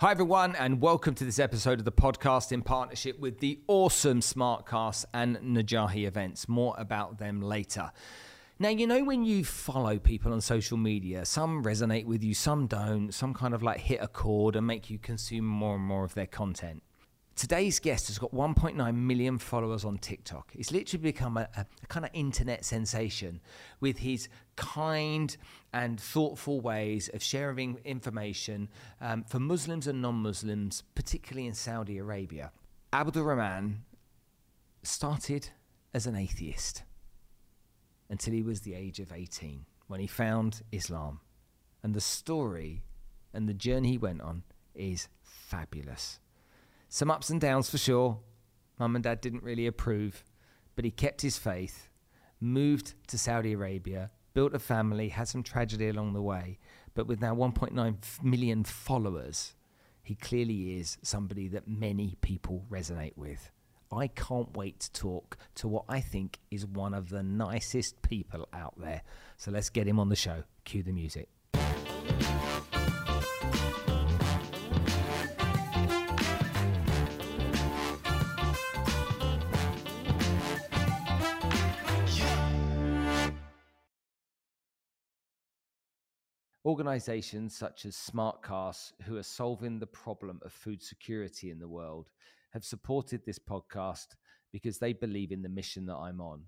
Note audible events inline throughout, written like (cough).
Hi, everyone, and welcome to this episode of the podcast in partnership with the awesome Smartkas and Najahi events. More about them later. Now, you know, when you follow people on social media, some resonate with you, some don't, some kind of like hit a chord and make you consume more and more of their content. Today's guest has got 1.9 million followers on TikTok. He's literally become a, a, a, kind of internet sensation with his kind and thoughtful ways of sharing information um, for Muslims and non Muslims, particularly in Saudi Arabia. Abdul Rahman started as an atheist until he was the age of 18 when he found Islam. And the story and the journey he went on is fabulous. Some ups and downs for sure. Mum and dad didn't really approve, but he kept his faith, moved to Saudi Arabia, built a family, had some tragedy along the way, but with now 1.9 million followers, he clearly is somebody that many people resonate with. I can't wait to talk to what I think is one of the nicest people out there. So let's get him on the show. Cue the music. Organizations such as Smartkas, who are solving the problem of food security in the world, have supported this podcast because they believe in the mission that I'm on.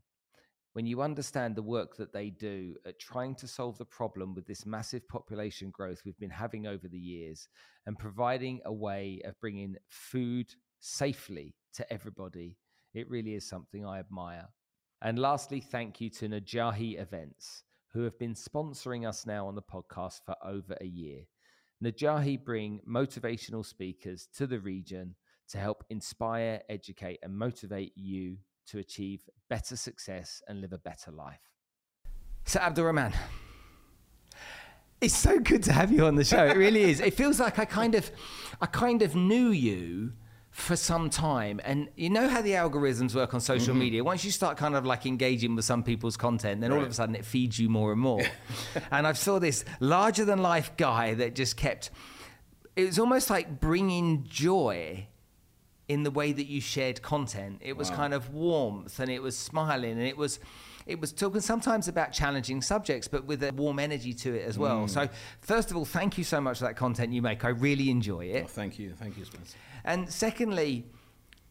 When you understand the work that they do at trying to solve the problem with this massive population growth we've been having over the years and providing a way of bringing food safely to everybody, it really is something I admire. And lastly, thank you to Najahi Events who have been sponsoring us now on the podcast for over a year. Najahi bring motivational speakers to the region to help inspire, educate, and motivate you to achieve better success and live a better life. So, Abdurrahman, it's so good to have you on the show. It really is. It feels like I kind of, I kind of knew you for some time. And you know how the algorithms work on social mm-hmm. media? Once you start kind of like engaging with some people's content, then right. all of a sudden it feeds you more and more. (laughs) and I saw this larger than life guy that just kept, it was almost like bringing joy in the way that you shared content. It was wow. kind of warmth and it was smiling and it was it was talking sometimes about challenging subjects, but with a warm energy to it as well. Mm. So, first of all, thank you so much for that content you make. I really enjoy it. Oh, thank you. Thank you, Spencer. And secondly,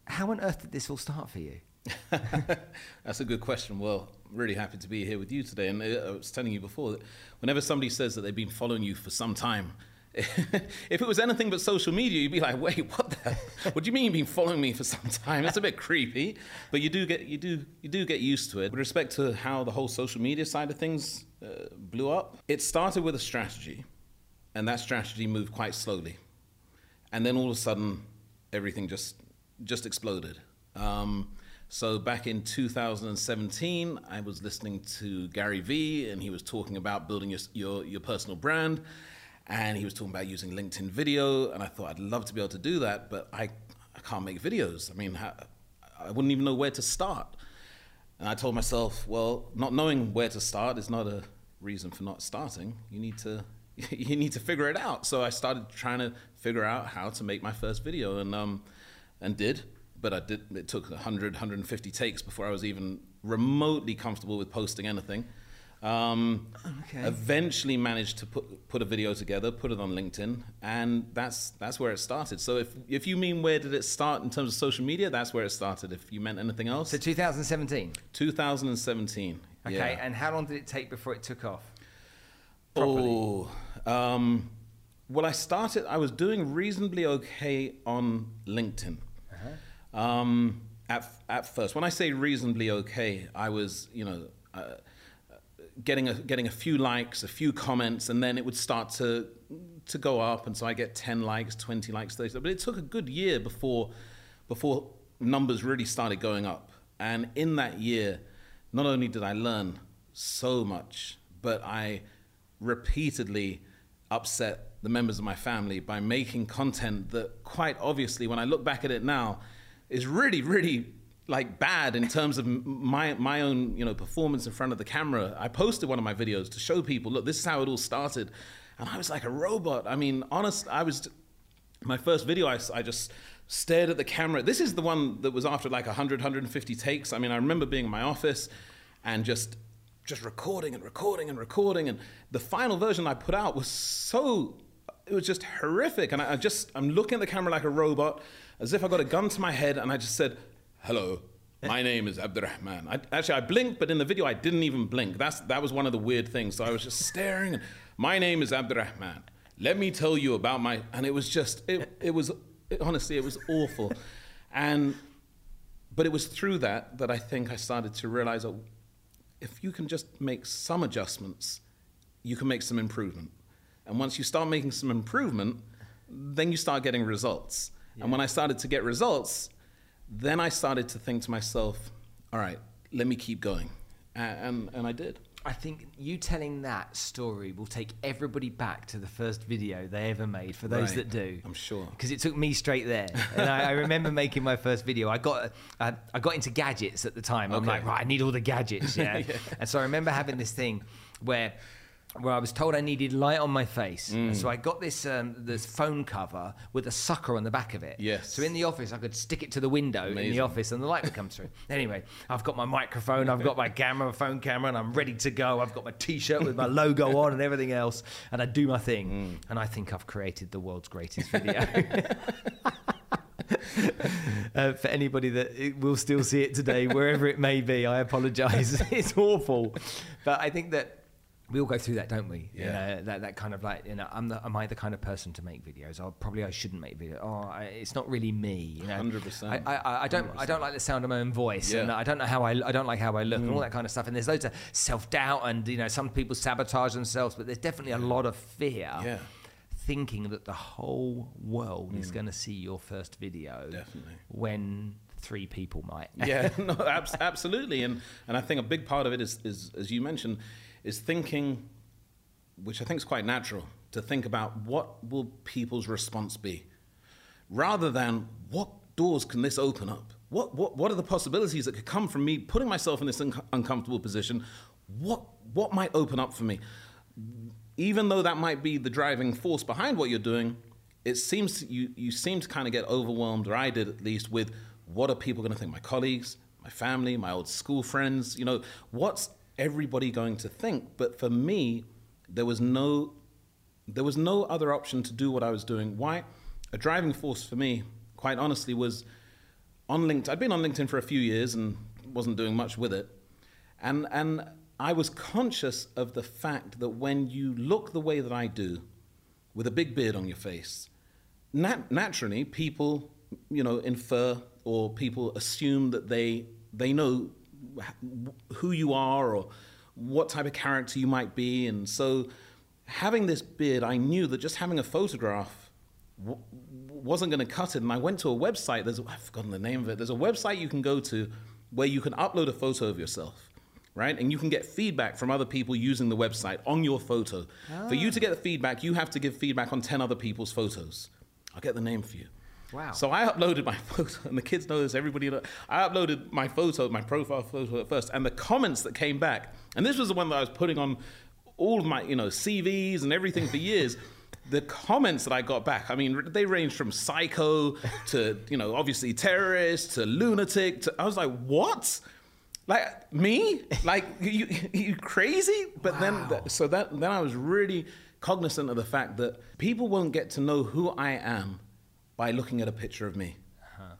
how on earth did this all start for you? (laughs) That's a good question. Well, really happy to be here with you today. And uh, I was telling you before that whenever somebody says that they've been following you for some time, (laughs) if it was anything but social media, you'd be like, "Wait, what the? what do you mean you've been following me for some time?" It's a bit creepy, but you do get you do you do get used to it. With respect to how the whole social media side of things uh, blew up, it started with a strategy, and that strategy moved quite slowly, and then all of a sudden, everything just just exploded. Um, so back in 2017, I was listening to Gary Vee, and he was talking about building your your, your personal brand, and he was talking about using LinkedIn video, and I thought I'd love to be able to do that, but I I can't make videos. I mean, I wouldn't even know where to start. And I told myself, well, not knowing where to start is not a reason for not starting. You need to (laughs) you need to figure it out. So I started trying to figure out how to make my first video and um, and did. But I did. It took 100, 150 takes before I was even remotely comfortable with posting anything. Um, okay. Eventually managed to put put a video together, put it on LinkedIn, and that's that's where it started. So if if you mean where did it start in terms of social media, that's where it started. If you meant anything else, so 2017. 2017. Okay, yeah. and how long did it take before it took off? Properly? Oh, um, well, I started. I was doing reasonably okay on LinkedIn. Uh-huh. Um, at at first, when I say reasonably okay, I was you know. Uh, getting a getting a few likes, a few comments, and then it would start to to go up, and so I get ten likes, twenty likes, thirty. But it took a good year before before numbers really started going up. And in that year, not only did I learn so much, but I repeatedly upset the members of my family by making content that quite obviously when I look back at it now is really really like bad in terms of my my own you know performance in front of the camera. I posted one of my videos to show people, look, this is how it all started, and I was like a robot. I mean, honest, I was. my first video, I, I just stared at the camera. This is the one that was after like 100, 150 takes. I mean, I remember being in my office and just just recording and recording and recording. And the final version I put out was so it was just horrific. And I, I just I'm looking at the camera like a robot, as if I got a gun to my head, and I just said, "Hello." My name is Abdurrahman. I, actually, I blinked, but in the video, I didn't even blink. That's, that was one of the weird things. So I was just staring. And, my name is Abdurrahman. Let me tell you about my. And it was just, it, it was, it, honestly, it was awful. And, but it was through that that I think I started to realize oh, if you can just make some adjustments, you can make some improvement. And once you start making some improvement, then you start getting results. Yeah. And when I started to get results, then I started to think to myself, all right, let me keep going. And, and I did. I think you telling that story will take everybody back to the first video they ever made. For those right. that do, I'm sure, because it took me straight there. and I, I, remember making my first video. I got uh, I got into gadgets at the time. I'm like, right, I need all the gadgets, (laughs) yeah? yeah. And so I remember having this thing where where I was told I needed light on my face. Mm. So I got this um, this phone cover with a sucker on the back of it. Yes. So in the office, I could stick it to the window Amazing. in the office, and the light would come through. (laughs) anyway, I've got my microphone, I've got my camera, phone camera, and I'm ready to go. I've got my T-shirt with my (laughs) logo on and everything else, and I do my thing. Mm. And I think I've created the world's greatest video. (laughs) uh, for anybody that will still see it today, wherever it may be, I apologise. it's awful, but I think that we all go through that, don't we? Yeah. You know, that, that kind of like, you know, I'm the, am I the kind of person to make videos? Or probably I shouldn't make videos. Oh, I, it's not really me. You know, hundred percent. I, I, I, don't, 100%. I don't like the sound of my own voice, yeah. and I don't know how I, I don't like how I look, mm. and all mm. that kind of stuff. And there's loads of self doubt, and you know, some people sabotage themselves, but there's definitely a lot of fear. Yeah. Thinking that the whole world mm. is going to see your first video, definitely, when three people might. yeah, (laughs) no, absolutely, and and I think a big part of it is, is as you mentioned is thinking, which I think is quite natural, to think about what will people's response be, rather than what doors can this open up? What, what, what are the possibilities that could come from me putting myself in this un- uncomfortable position? What, what might open up for me? Even though that might be the driving force behind what you're doing, it seems you, you seem to kind of get overwhelmed, or I did at least, with what are people going to think? My colleagues, my family, my old school friends, you know, what's everybody going to think. But for me, there was no there was no other option to do what I was doing. Why? A driving force for me, quite honestly, was on LinkedIn. I'd been on LinkedIn for a few years and wasn't doing much with it. And and I was conscious of the fact that when you look the way that I do, with a big beard on your face, nat- naturally people, you know, infer or people assume that they they know who you are or what type of character you might be. And so, having this beard, I knew that just having a photograph w- wasn't going to cut it. And I went to a website. There's I've forgotten the name of it. There's a website you can go to where you can upload a photo of yourself. Right? And you can get feedback from other people using the website on your photo. For you to ah. get the feedback, you have to give feedback on 10 other people's photos. I'll get the name for you. Wow. So I uploaded my (laughs) photo, and the kids know this, everybody knows. I uploaded my photo, my profile photo at first, and the comments that came back, and this was the one that I was putting on all of my, you know, CVs and everything for years. (laughs) the comments that I got back, I mean, they ranged from psycho to, you know, obviously terrorist to lunatic. To, I was like, what? Like me? Like (laughs) you, you crazy? But wow. then, so that then I was really cognizant of the fact that people won't get to know who I am by looking at a picture of me. Uh-huh.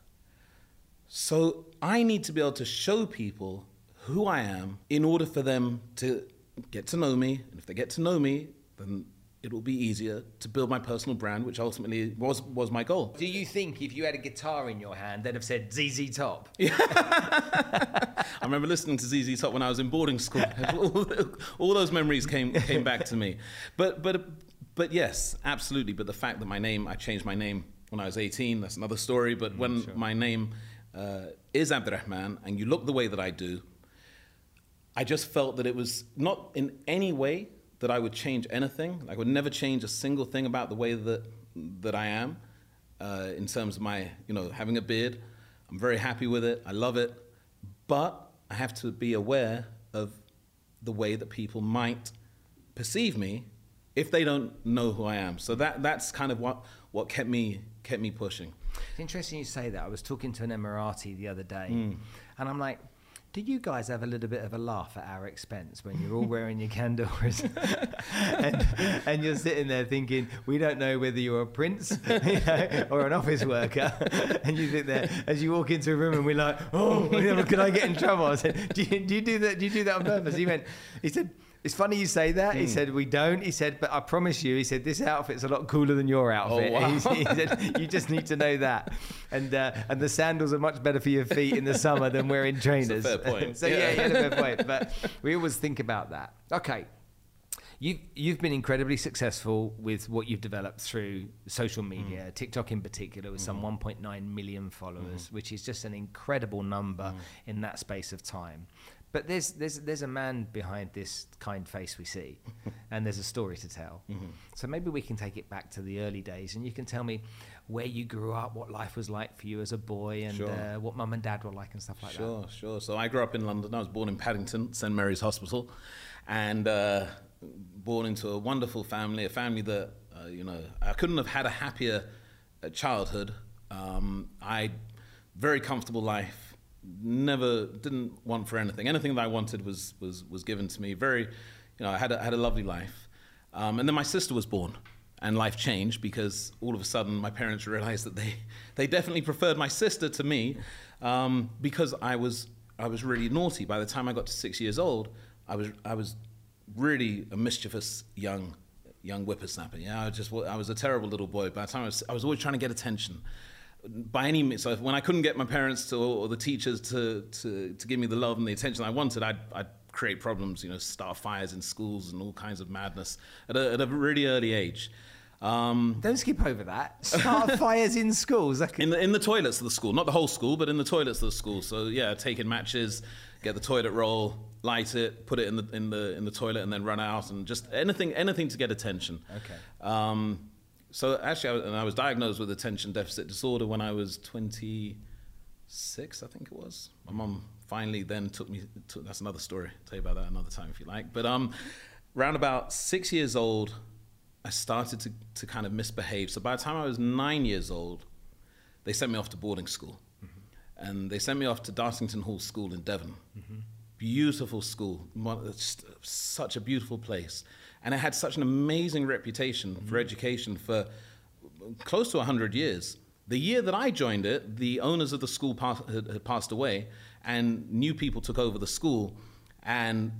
So I need to be able to show people who I am in order for them to get to know me. And if they get to know me, then it will be easier to build my personal brand, which ultimately was was my goal. Do you think if you had a guitar in your hand, they'd have said ZZ Top? Yeah. (laughs) I remember listening to ZZ Top when I was in boarding school. (laughs) all, all, those memories came came back to me. But but but yes, absolutely. But the fact that my name, I changed my name when I was 18. That's another story. But mm, when sure. my name uh, is Abdurrahman and you look the way that I do, I just felt that it was not in any way that I would change anything. I would never change a single thing about the way that that I am uh, in terms of my, you know, having a beard. I'm very happy with it. I love it. But I have to be aware of the way that people might perceive me if they don't know who I am. So that that's kind of what what kept me kept me pushing. It's interesting you say that. I was talking to an Emirati the other day, Mm. and I'm like, do you guys have a little bit of a laugh at our expense when you're all wearing your kanduras (laughs) and, and you're sitting there thinking, we don't know whether you're a prince (laughs) you know, or an office worker? (laughs) and you sit there as you walk into a room and we're like, oh, could I get in trouble? I said, do you, do you do that? Do you do that on purpose? He went, he said, it's funny you say that. He said, we don't. He said, but I promise you, he said, this outfit's a lot cooler than your outfit. Oh, (laughs) wow. He, he said, you just need to know that. And uh, and the sandals are much better for your feet in the summer than wearing (laughs) trainers. fair point. (laughs) so yeah, Yeah. yeah, a fair point. But we always think about that. Okay. You've, you've been incredibly successful with what you've developed through social media, Mm. TikTok in particular, with Mm-hmm. some 1.9 million followers, which is just an incredible number Mm. in that space of time. But there's, there's, there's a man behind this kind face we see, (laughs) and there's a story to tell. Mm-hmm. So maybe we can take it back to the early days, and you can tell me where you grew up, what life was like for you as a boy, and Sure. uh, what mum and dad were like, and stuff like that. Sure, sure. So I grew up in London. I was born in Paddington, St Mary's Hospital, and uh, born into a wonderful family, a family that uh, you know I couldn't have had a happier uh, childhood. Um, I very comfortable life. Never didn't want for anything. Anything that I wanted was was was given to me. Very, you know, I had a, had a lovely life. Um, and then my sister was born, and life changed because all of a sudden my parents realized that they (laughs) they definitely preferred my sister to me um, because I was I was really naughty. By the time I got to six years old, I was I was really a mischievous young young whippersnapper. Yeah, I just I was a terrible little boy. By the time I was I was always trying to get attention. By any means, so when I couldn't get my parents to or the teachers to, to, to give me the love and the attention I wanted, I'd, I'd create problems, you know, start fires in schools and all kinds of madness at a, at a really early age. Um, Don't skip over that. Start (laughs) fires in schools. Could- in the in the toilets of the school, not the whole school, but in the toilets of the school. So yeah, taking matches, get the toilet roll, light it, put it in the in the in the toilet, and then run out, and just anything anything to get attention. Okay. Um, so actually, I was, and I was diagnosed with attention deficit disorder when I was 26, I think it was. My mum finally then took me. To, that's another story. I'll tell you about that another time if you like. But um, around about six years old, I started to to kind of misbehave. So by the time I was nine years old, they sent me off to boarding school, and they sent me off to Dartington Hall School in Devon. Beautiful school, One- it's just such a beautiful place, and it had such an amazing reputation for mm-hmm. education for close to 100 years. The year that I joined it, the owners of the school pa- had, had passed away, and new people took over the school, and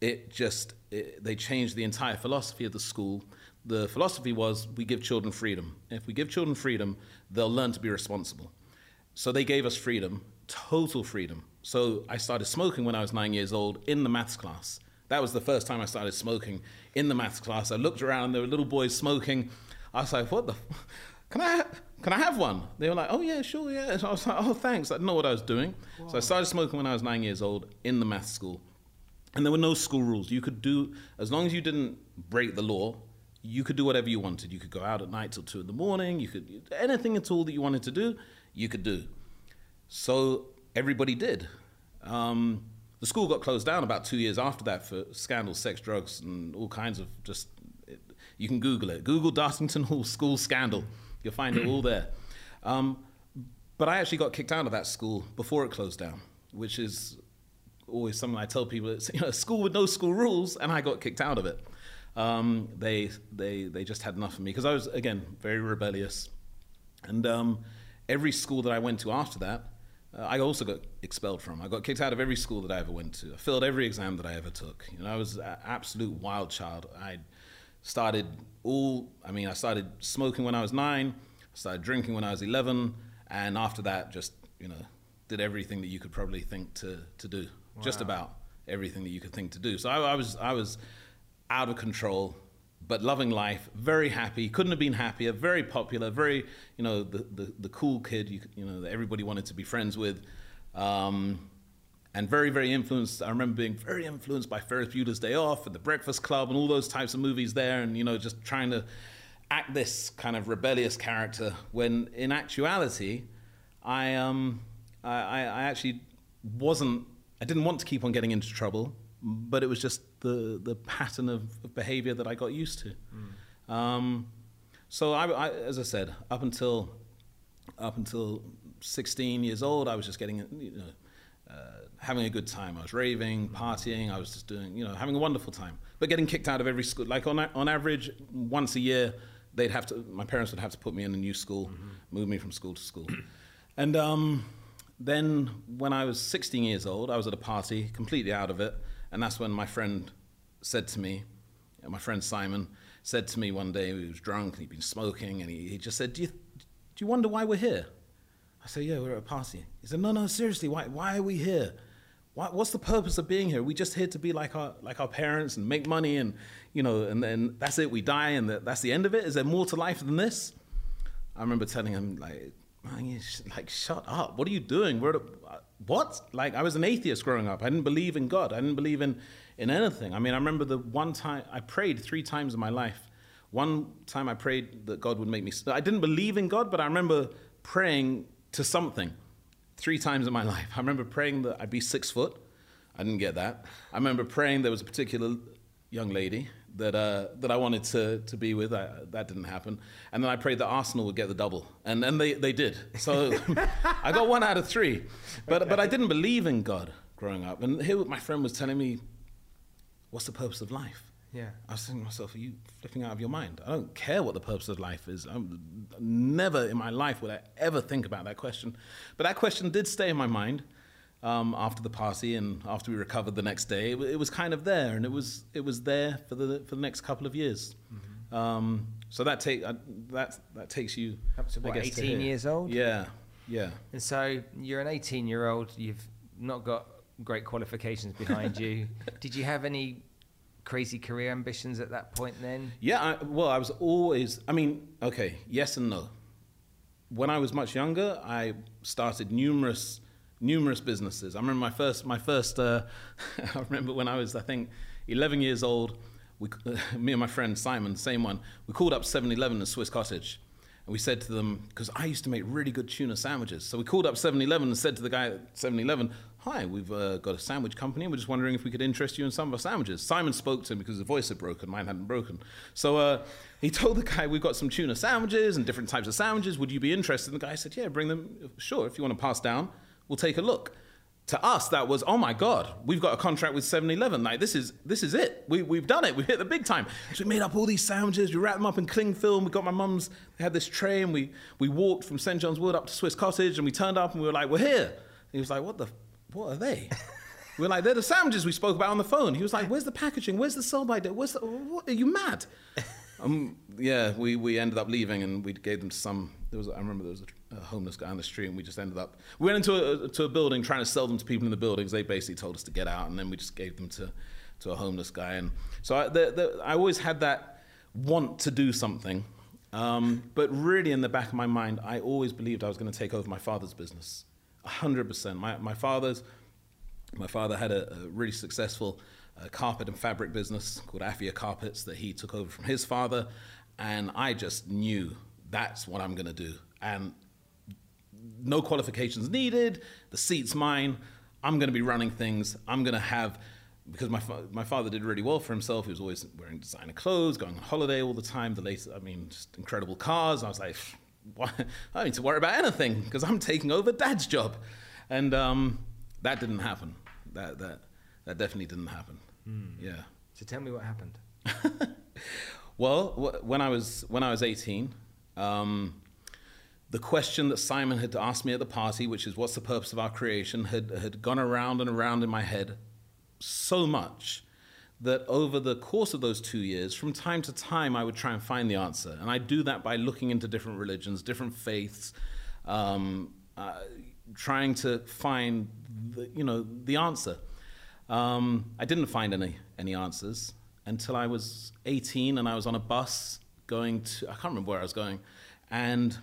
it just it, they changed the entire philosophy of the school. The philosophy was we give children freedom. If we give children freedom, they'll learn to be responsible. So they gave us freedom, total freedom. So I started smoking when I was nine years old in the maths class. That was the first time I started smoking in the maths class. I looked around, there were little boys smoking. I was like, what the? F- can I, can I have one? They were like, oh yeah, sure, yeah. So I was like, oh thanks. I didn't know what I was doing. So I started smoking when I was nine years old in the maths school. And there were no school rules. You could do, as long as you didn't break the law, you could do whatever you wanted. You could go out at night till two in the morning. You could, anything at all that you wanted to do, you could do. So everybody did. Um, the school got closed down about two years after that for scandals, sex, drugs, and all kinds of just. It, you can Google it. Google Dartington Hall school scandal. You'll find it all there. Um, but I actually got kicked out of that school before it closed down, which is always something I tell people. It's (laughs) you know, a school with no school rules, and I got kicked out of it. Um, they they they just had enough of me because I was again very rebellious, and um, every school that I went to after that, uh, I also got expelled from. I got kicked out of every school that I ever went to. I failed every exam that I ever took. You know, I was an absolute wild child. I started all. I mean, I started smoking when I was nine. I started drinking when I was eleven, and after that, just you know, did everything that you could probably think to to do. Just about everything that you could think to do. So I, I was I was out of control, but loving life, very happy. Couldn't have been happier. Very popular. Very you know the the, the cool kid. You you know that everybody wanted to be friends with. Um, and very, very influenced. I remember being very influenced by Ferris Bueller's Day Off and The Breakfast Club and all those types of movies there, and you know, just trying to act this kind of rebellious character. When in actuality, I um, I, I I actually wasn't. I didn't want to keep on getting into trouble, but it was just the the pattern of, of behavior that I got used to. Um, so I, I, as I said, up until up until 16 years old, I was just getting, you know, uh, having a good time. I was raving, partying. I was just doing, you know, having a wonderful time. But getting kicked out of every school, like on on average, once a year, they'd have to. My parents would have to put me in a new school, mm-hmm. move me from school to school. and um, then when I was 16 years old, I was at a party, completely out of it, and that's when my friend said to me, my friend Simon said to me one day, he was drunk and he'd been smoking, and he, he just said, do you, do you wonder why we're here? I said, yeah, we're at a party. He said, no, no, seriously, why, why are we here? Why, what's the purpose of being here? Are we just here to be like our, like our parents and make money and, you know, and then that's it, we die and that's the end of it? Is there more to life than this? I remember telling him, like, like, shut up. What are you doing? We're what? Like, I was an atheist growing up. I didn't believe in God. I didn't believe in, in anything. I mean, I remember the one time, I prayed three times in my life. One time I prayed that God would make me, I didn't believe in God, but I remember praying to something three times in my (laughs) life. I remember praying that I'd be six foot. I didn't get that. I remember praying there was a particular young lady that uh, that I wanted to to be with. I, that didn't happen. And then I prayed that Arsenal would get the double, and then they, they did. So (laughs) I got one out of three. But okay. but I didn't believe in God growing up. And here my friend was telling me, "What's the purpose of life?" Yeah. I was thinking to myself, are you flipping out of your mind? I don't care what the purpose of life is. I'm, never in my life would I ever think about that question. But that question did stay in my mind um, after the party and after we recovered the next day. It, it, was kind of there, and it was it was there for the for the next couple of years. Mm-hmm. Um, so that take uh, that that takes you up to what, 18 years old. Yeah, yeah. And so you're an 18 year old. You've not got great qualifications behind you. (laughs) Did you have any crazy career ambitions at that point then? Yeah, I, well, I was always, I mean, okay, yes and no. When I was much younger, I started numerous, numerous businesses. I remember my first, my first, uh, (laughs) I remember when I was, I think, 11 years old, we, uh, (laughs) me and my friend Simon, same one, we called up 7 Eleven in Swiss Cottage. And we said to them, because I used to make really good tuna sandwiches. So we called up 7 Eleven and said to the guy at 7 Eleven, Hi, we've uh, got a sandwich company. We're just wondering if we could interest you in some of our sandwiches. Simon spoke to him because his voice had broken, mine hadn't broken. So uh, he (laughs) told the guy, We've got some tuna sandwiches and different types of sandwiches. Would you be interested? And the guy said, Yeah, bring them. Sure, if you want to pass down, we'll take a look. To us, that was, oh my God, we've got a contract with 7 Eleven. Like, this is, this is it. We, we've done it. We hit the big time. So we made up all these sandwiches. We wrapped them up in cling film. We got my mum's, they had this tray, and we, we walked from St. John's Wood up to Swiss Cottage, and we turned up and we were like, We're here. And he was like, What the what are they? (laughs) we are like, they're the sandwiches we spoke about on the phone. He was like, where's the packaging? Where's the sell by date? Where's the, what, are you mad? (laughs) um, yeah, we, we ended up leaving and we gave them some, there was, I remember there was a, a, homeless guy on the street and we just ended up, we went into a, to a building trying to sell them to people in the buildings. They basically told us to get out and then we just gave them to, to a homeless guy. And so I, the, the, I always had that want to do something. Um, but really in the back of my mind, I always believed I was going to take over my father's business. 100%. My, my father's, my father had a, a really successful uh, carpet and fabric business called Afia Carpets that he took over from his father. And I just knew that's what I'm going to do. And no qualifications needed. The seat's mine. I'm going to be running things. I'm going to have, because my, fa- my father did really well for himself. He was always wearing designer clothes, going on holiday all the time. The latest, I mean, just incredible cars. I was like, why? I don't need to worry about anything because I'm taking over dad's job. And um, that didn't happen. That, that, that definitely didn't happen. Mm. Yeah. So tell me what happened. (laughs) well, w- when I was, when I was 18, um, the question that Simon had asked me at the party, which is what's the purpose of our creation, had, had gone around and around in my head so much that over the course of those two years, from time to time, I would try and find the answer. And I do that by looking into different religions, different faiths, um, uh, trying to find, the, you know, the answer. Um, I didn't find any, any answers until I was 18 and I was on a bus going to, I can't remember where I was going, and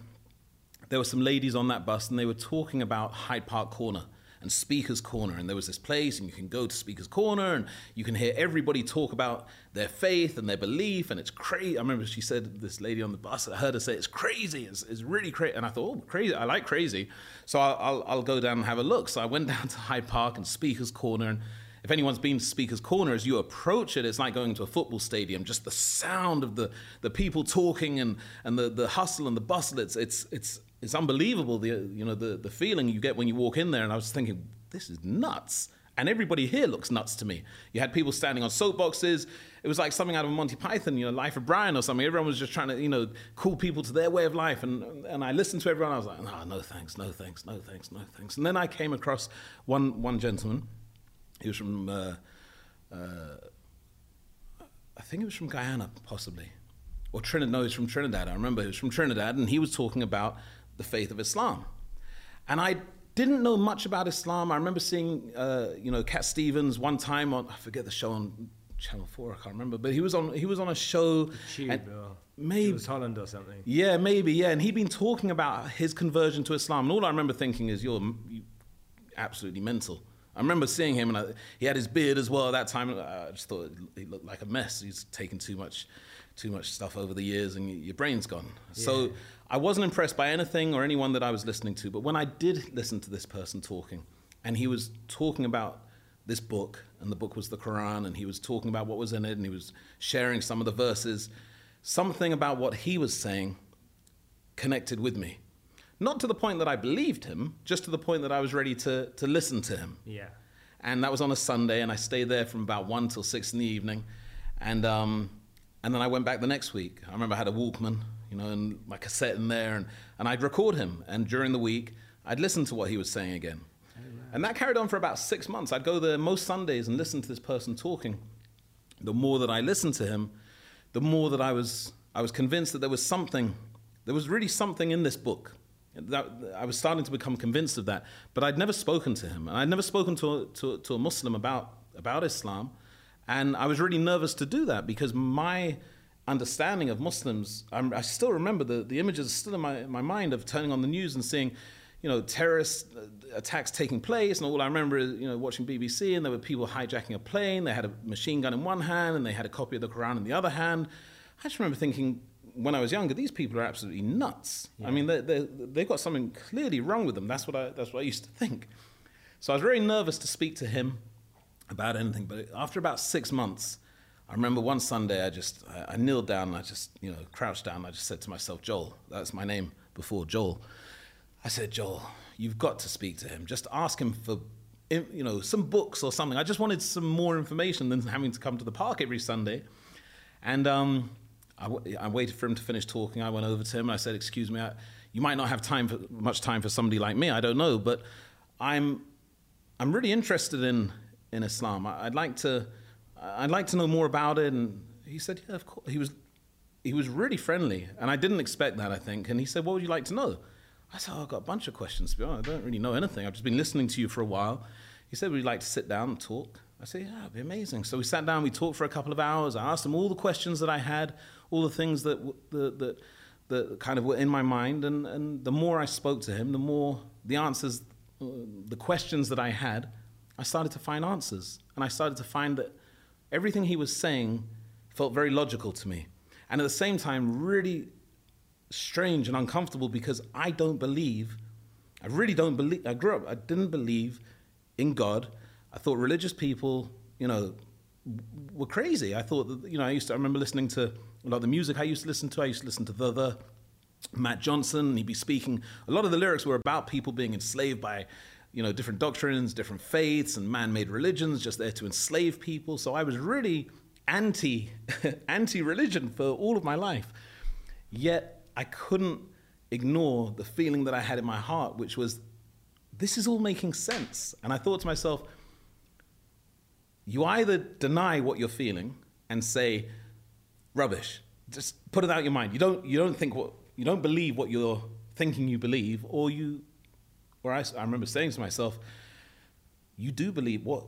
there were some ladies on that bus and they were talking about Hyde Park Corner and Speaker's Corner. And there was this place, and you can go to Speaker's Corner, and you can hear everybody talk about their faith and their belief. And it's crazy. I remember she said, this lady on the bus, I heard her say, it's crazy. It's, it's really crazy. And I thought, oh, crazy. I like crazy. So I'll, I'll, I'll go down and have a look. So I went (laughs) down to Hyde Park and Speaker's Corner. And if anyone's been to Speaker's Corner, as you approach it, it's like going to a football stadium. Just the sound of the, the people talking and, and the, the hustle and the bustle. It's, it's, it's it's unbelievable the you know the the feeling you get when you walk in there. And I was thinking, this is nuts. And everybody here looks nuts to me. You had people standing on soapboxes. It was like something out of Monty Python, you know, Life of Brian or something. Everyone was just trying to, you know, cool people to their way of life. And and I listened to everyone. I was like, no, no thanks, no thanks, no thanks, no thanks. And then I came across one one gentleman. He was from, uh, uh, I think it was from Guyana, possibly, or Trinidad. No, he was from Trinidad. I remember he was from Trinidad, and he was talking about the faith of Islam. And I didn't know much about Islam. I remember seeing, uh, you know, Cat Stevens one time on I forget the show on Channel Four. I can't remember, but he was on he was on a show. Tube maybe Jools Holland or something. Yeah, maybe. Yeah, and he'd been talking about his conversion to Islam, and all I remember thinking is, "You're you, absolutely mental." I remember seeing him, and I, he had his beard as well at that time. I just thought he looked like a mess. He's taken too much, too much stuff over the years, and your brain's gone. Yeah. So I wasn't impressed by anything or anyone that I was listening to. But when I did listen to this person talking, and he was talking about this book, and the book was the Quran, and he was talking about what was in it, and he was sharing some of the verses, something about what he was saying connected with me. Not to the point that I believed him, just to the point that I was ready to, to listen to him. Yeah. And that was on a Sunday, and I stayed there from about one till six in the evening. And, um, and then I went back the next week. I remember I had a Walkman you know, and my cassette in there, and, and I'd record him. And during the week, I'd listen to what he was saying again. And that carried on for about six months. I'd go there most Sundays and listen to this person talking. The more that I listened to him, the more that I was, I was convinced that there was something, there was really something in this book. That, I was starting to become convinced of that. But I'd never spoken to him. And I'd never spoken to, to, to a Muslim about, about Islam. And I was really nervous to do that because my understanding of Muslims, I'm, i still remember the, the images are still in my, my mind of turning on the news and seeing, you know, terrorist uh, attacks taking place. And all I remember is, you know, watching BBC and there were people hijacking a plane. They had a machine gun in one hand and they had a copy of the Quran in the other hand. I just remember thinking when I was younger, these people are absolutely nuts. Yeah. I mean, they, they they've got something clearly wrong with them. That's what, I, that's what I used to think. So I was very nervous to speak to him about anything. But after about six months, I remember one Sunday I just I, I kneeled down and I just you know crouched down. I just said to myself, Joel, that's my name before Joel. I said, Joel, you've got to speak to him. Just ask him for you know some books or something. I just wanted some more information than having to come to the park every Sunday. And um, waited for him to finish talking. I went over to him and I said, "Excuse me, I, you might not have time for much time for somebody like me. I don't know, but I'm I'm really interested in in Islam. I, I'd like to." I'd like to know more about it. And he said, yeah, of course. He was, he was really friendly. And I didn't expect that, I think. And he said, what would you like to know? I said, oh, I've got a bunch of questions. To be honest, I don't really know anything. I've just been listening to you for a while. He said, would you like to sit down and talk? I said, yeah, it'd be amazing. So we sat down, we talked for a couple of hours. I asked him all the questions that I had, all the things that, that, that, that kind of were in my mind. And, and the more I spoke to him, the more the answers, uh, the questions that I had, I started to find answers. And I started to find that Everything he was saying felt very logical to me. And at the same time, really strange and uncomfortable because I don't believe, I really don't believe, I grew up, I didn't believe in God. I thought religious people, you know, were crazy. I thought that, you know, I used to, I remember listening to a lot of the music I used to listen to. I used to listen to the, the Matt Johnson, he'd be speaking. A lot of the lyrics were about people being enslaved by you know, different doctrines, different faiths, and man-made religions just there to enslave people. So I was really anti (laughs) anti-religion for all of my life. Yet I couldn't ignore the feeling that I had in my heart, which was, this is all making sense. And I thought to myself, you either deny what you're feeling and say, rubbish, just put it out your mind. You don't, you don't think what, you don't believe what you're thinking you believe, or you where I, I remember saying to myself, you do believe what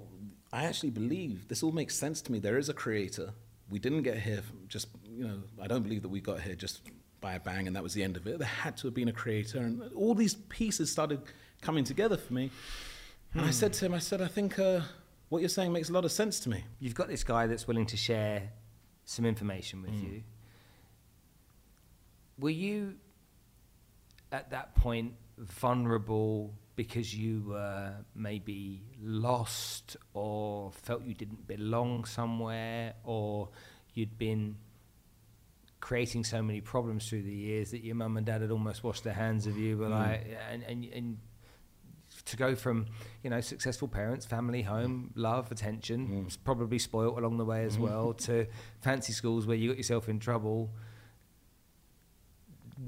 I actually believe. This all makes sense to me. There is a creator. We didn't get here just, you know, I don't believe that we got here just by a bang and that was the end of it. There had to have been a creator. And all these pieces started coming together for me. And I said to him, I said, I think uh, what you're saying makes a lot of sense to me. You've got this guy that's willing to share some information with mm. you. Were you at that point vulnerable because you were maybe lost or felt you didn't belong somewhere or you'd been creating so many problems through the years that your mum and dad had almost washed their hands of you. But Mm. like, and, and and to go from you know successful parents, family, home, love, attention, Mm. probably spoilt along the way as Mm-hmm. well, to fancy schools where you got yourself in trouble.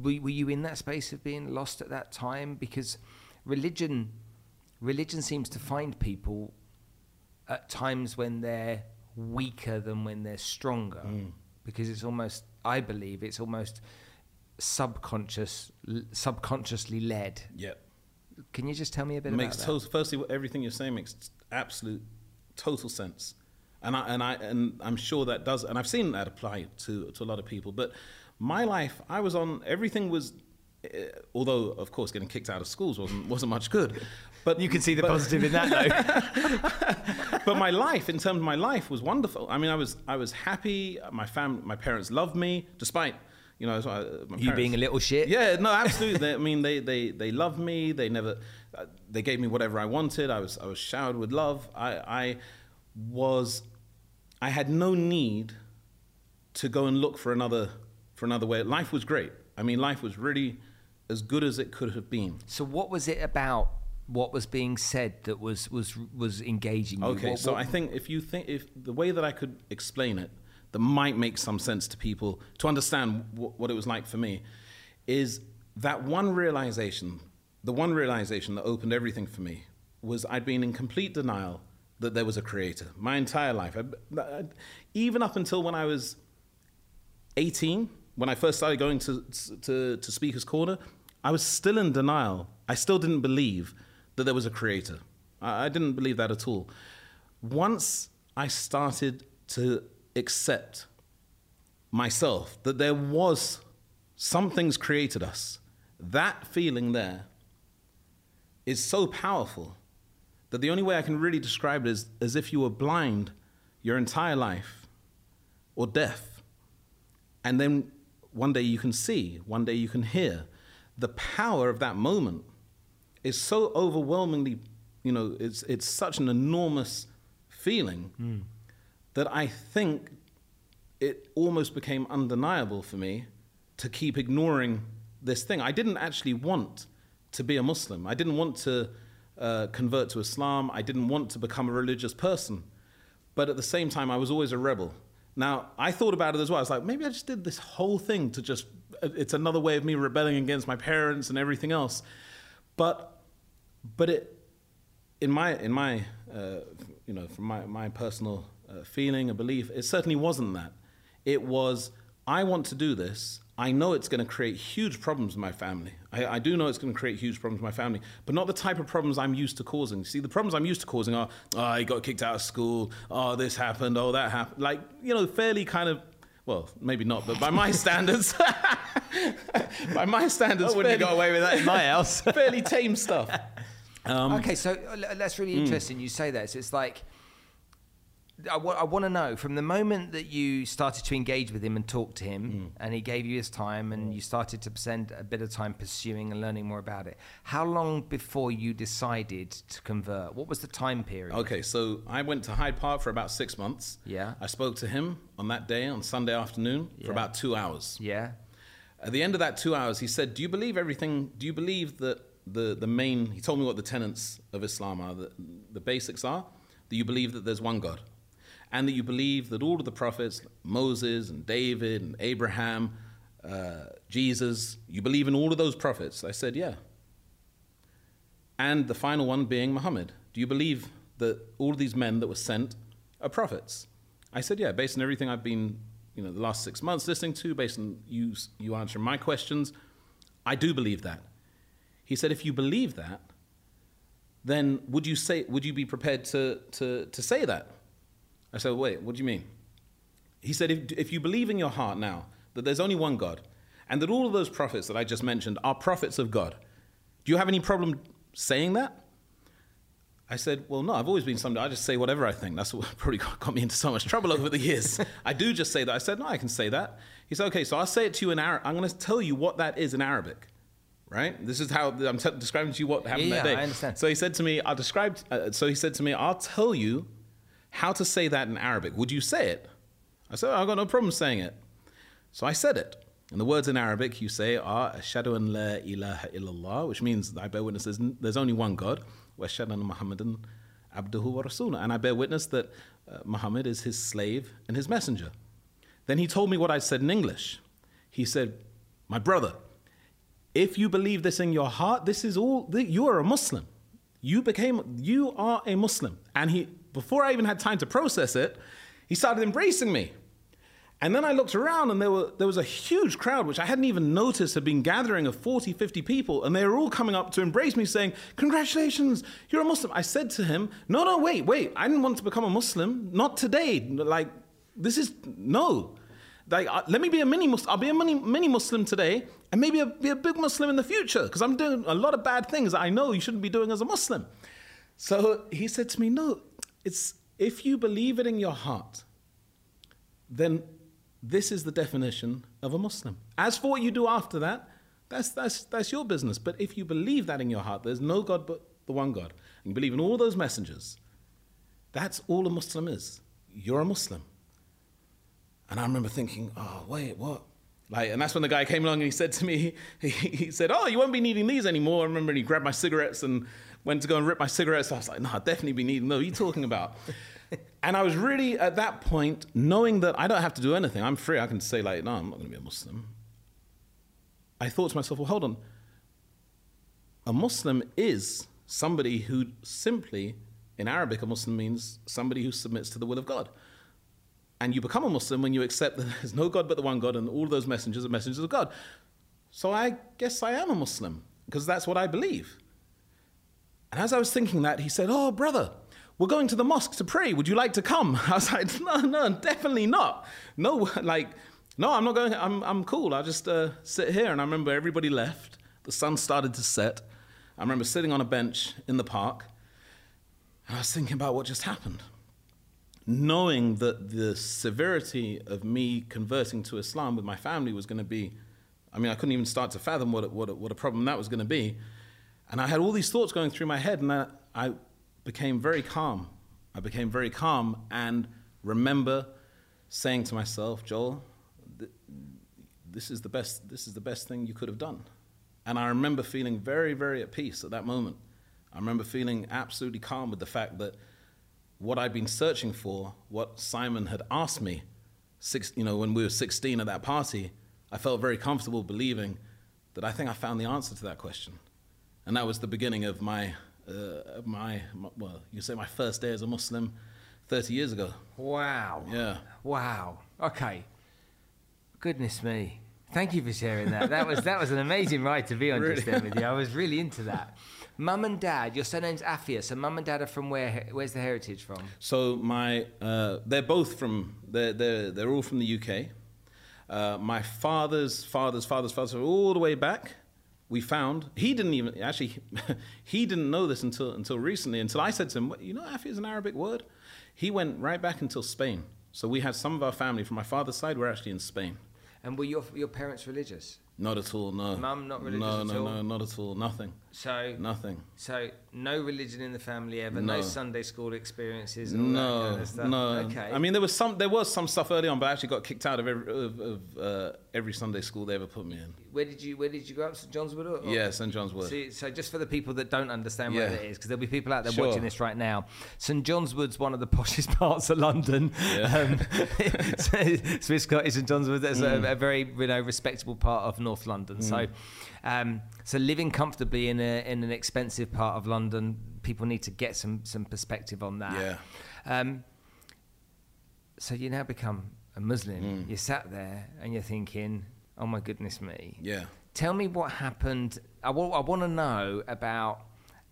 Were, were you in that space of being lost at that time? Because religion, religion seems to find people at times when they're weaker than when they're stronger. Mm. Because it's almost, I believe, it's almost subconscious, l- subconsciously led. Yeah. Can you just tell me a bit makes about total. Firstly, everything you're saying makes absolute, total sense, and I and I and I'm sure that does, and I've seen that apply to to a lot of people. But my life, I was on everything was, uh, although of course getting kicked out of schools wasn't wasn't much good, but? You can see the but- positive in that, though. (laughs) but my life, in terms of my life, was wonderful. I mean, I was I was happy. My fam, my parents loved me, despite you know so I- my you being a little shit. Yeah, no, absolutely. They, I mean, they they they loved me. They never uh, they gave me whatever I wanted. I was I was showered with love. I I was I had no need to go and look for another for another way. Life was great. I mean, life was really as good as it could have been. So what was it about what was being said that was was was engaging you? Okay, What- so what- I think if you think if the way that I could explain it that might make some sense to people to understand wh- what it was like for me is that one realization, the one realization that opened everything for me was I'd been in complete denial that there was a creator my entire life. I, I, even up until when I was 18, when I first started going to, to, to Speaker's Corner, I was still in denial. I still didn't believe that there was a creator. I, I didn't believe that at all. Once I started to accept myself that there was something's created us, that feeling there is so powerful that the only way I can really describe it is as if you were blind your entire life or deaf. And then one day you can see, one day you can hear. The power of that moment is so overwhelmingly, you know, it's, it's such an enormous feeling that I think it almost became undeniable for me to keep ignoring this thing. I didn't actually want to be a Muslim. I didn't want to uh, convert to Islam. I didn't want to become a religious person. But at the same time, I was always a rebel. Now, I thought about it as well. I was like, maybe I just did this whole thing to just, it's another way of me rebelling against my parents and everything else. But, but it, in my, in my uh, you know, from my, my personal uh, feeling and belief, it certainly wasn't that. It was, I want to do this. I know it's going to create huge problems in my family. I, I do know it's going to create huge problems in my family, but not the type of problems I'm used to causing. See, the problems I'm used to causing are, oh, I got kicked out of school. Oh, this happened. Oh, that happened. Like, you know, fairly kind of, well, maybe not, but by my (laughs) standards, (laughs) by my standards, I wouldn't have fairly- got away with that in my (laughs) house. fairly tame stuff. Um, okay, so uh, that's really interesting. You say that. So it's like I want to know from the moment that you started to engage with him and talk to him, mm. and he gave you his time, and mm. you started to spend a bit of time pursuing and learning more about it. How long before you decided to convert? What was the time period? Okay, so I went to Hyde Park for about six months. Yeah. I spoke to him on that day, on Sunday afternoon, Yeah. for about two hours. Yeah. At the end of that two hours, he said, Do you believe everything? Do you believe that the, the main, he told me what the tenets of Islam are, the, the basics are, that you believe that there's one God, and that you believe that all of the prophets, Moses and David and Abraham, uh, Jesus, you believe in all of those prophets? I said, Yeah. And the final one being Muhammad. Do you believe that all of these men that were sent are prophets? I said, Yeah, based on everything I've been, you know, the last six months listening to, based on you, you answering my questions, I do believe that. He said, if you believe that, then would you say, would you be prepared to, to, to say that? I said, wait, what do you mean? He said, if, if you believe in your heart now that there's only one God and that all of those prophets that I just mentioned are prophets of God, do you have any problem saying that? I said, well, no, I've always been somebody, I just say whatever I think. That's what (laughs) probably got, got me into so much trouble over the years. (laughs) I do just say that. I said, no, I can say that. He said, okay, so I'll say it to you in Arabic. I'm going to tell you what that is in Arabic, right? This is how I'm t- describing to you what happened Yeah, that yeah, day. I understand. So he said to me, I'll describe, uh, so he said to me, I'll tell you how to say that in Arabic. Would you say it? I said, I've got no problem saying it. So I said it. And the words in Arabic you say are Ashadu an la ilaha illallah, which means I bear witness there's, only one God, wa ashadu anna Muhammadan abduhu wa rasulah. And I bear witness that uh, Muhammad is his slave and his messenger. Then he told me what I said in English. He said, My brother, if you believe this in your heart, this is all, you are a Muslim. You became, you are a Muslim. And he, before I even had time to process it, he started embracing me. And then I looked around and there, were, there was a huge crowd, which I hadn't even noticed had been gathering of 40, 50 people. And they were all coming up to embrace me saying, Congratulations, you're a Muslim. I said to him, No, no, wait, wait. I didn't want to become a Muslim. Not today. Like, this is, no. Like, uh, let me be a mini Muslim. I'll be a mini, mini Muslim today and maybe a, be a big Muslim in the future because I'm doing a lot of bad things that I know you shouldn't be doing as a Muslim. So he said to me, No, it's if you believe it in your heart, then this is the definition of a Muslim. As for what you do after that, that's, that's, that's your business. But if you believe that in your heart, there's no God but the one God, and you believe in all those messengers, that's all a Muslim is. You're a Muslim. And I remember thinking, oh, wait, what? Like, and that's when the guy came along and he said to me, (laughs) he, he said, oh, you won't be needing these anymore. I remember he grabbed my cigarettes and went to go and rip my cigarettes. I was like, no, I'll definitely be needing those. What are you talking about? (laughs) and I was really at that point knowing that I don't have to do anything. I'm free. I can say like, no, I'm not going to be a Muslim. I thought to myself, well, hold on. A Muslim is somebody who simply, in Arabic, a Muslim means somebody who submits to the will of God. And you become a Muslim when you accept that (laughs) there's no God but the one God and all those messengers are messengers of God. So I guess I am a Muslim because that's what I believe. And as I was thinking that, he said, Oh, brother, we're going to the mosque to pray. Would you like to come? (laughs) I was like, no, no, definitely not. No, (laughs) like, no, I'm not going. I'm, I'm cool. I'll just uh, sit here. And I remember everybody left. The sun started to set. I remember sitting on a bench in the park. And I was thinking about what just happened. Knowing that the severity of me converting to Islam with my family was going to be, I mean, I couldn't even start to fathom what what what a problem that was going to be. And I had all these thoughts going through my head, and I, I became very calm. I became very calm and remember saying to myself, Joel, this is the best, this is the best thing you could have done. And I remember feeling very, very at peace at that moment. I remember feeling absolutely calm with the fact that what I'd been searching for, what Simon had asked me, six, you know, when we were 16 at that party, I felt very comfortable believing that I think I found the answer to that question. And that was the beginning of my uh, my, my, well, you say my first day as a Muslim 30 years ago. Wow. Yeah. Wow. Okay. Goodness me. Thank you for sharing that. That was that was an amazing ride to be on really? just then with you. I was really into that. Mum and dad, your surname's Afia. So mum and dad are from where? Where's the heritage from? So my, uh, they're both from. They're they're they're all from the UK. Uh, my father's father's father's father, all the way back we found he didn't even actually (laughs) he didn't know this until until recently until I said to him, you know, Afi is an Arabic word. He went right back until Spain. So we had some of our family from my father's side were actually in Spain. And were your your parents religious? Not at all. No. Mum not religious no, no. No, not at all. Nothing. So nothing. So no religion in the family ever. No, no Sunday school experiences. no, kind of no. Okay. I mean, there was some. There was some stuff early on, but I actually got kicked out of every of, of uh, every Sunday school they ever put me in. Where did you Where did you grow up? St John's Wood? Or? Yeah, St John's Wood. See, so just for the people that don't understand where yeah. it is, because there'll be people out there sure. watching this right now. St John's Wood's one of the (laughs) poshest parts of London. Yeah. Um, (laughs) Swiss Cottage St John's Wood. That's mm. a, a, very you know respectable part of North London. Mm. So. Um, so living comfortably in a in an expensive part of London, people need to get some some perspective on that. Yeah. Um, so you now become a Muslim. Mm. You're sat there and you're thinking, "Oh my goodness me." Yeah. Tell me what happened. I, w- I want to know about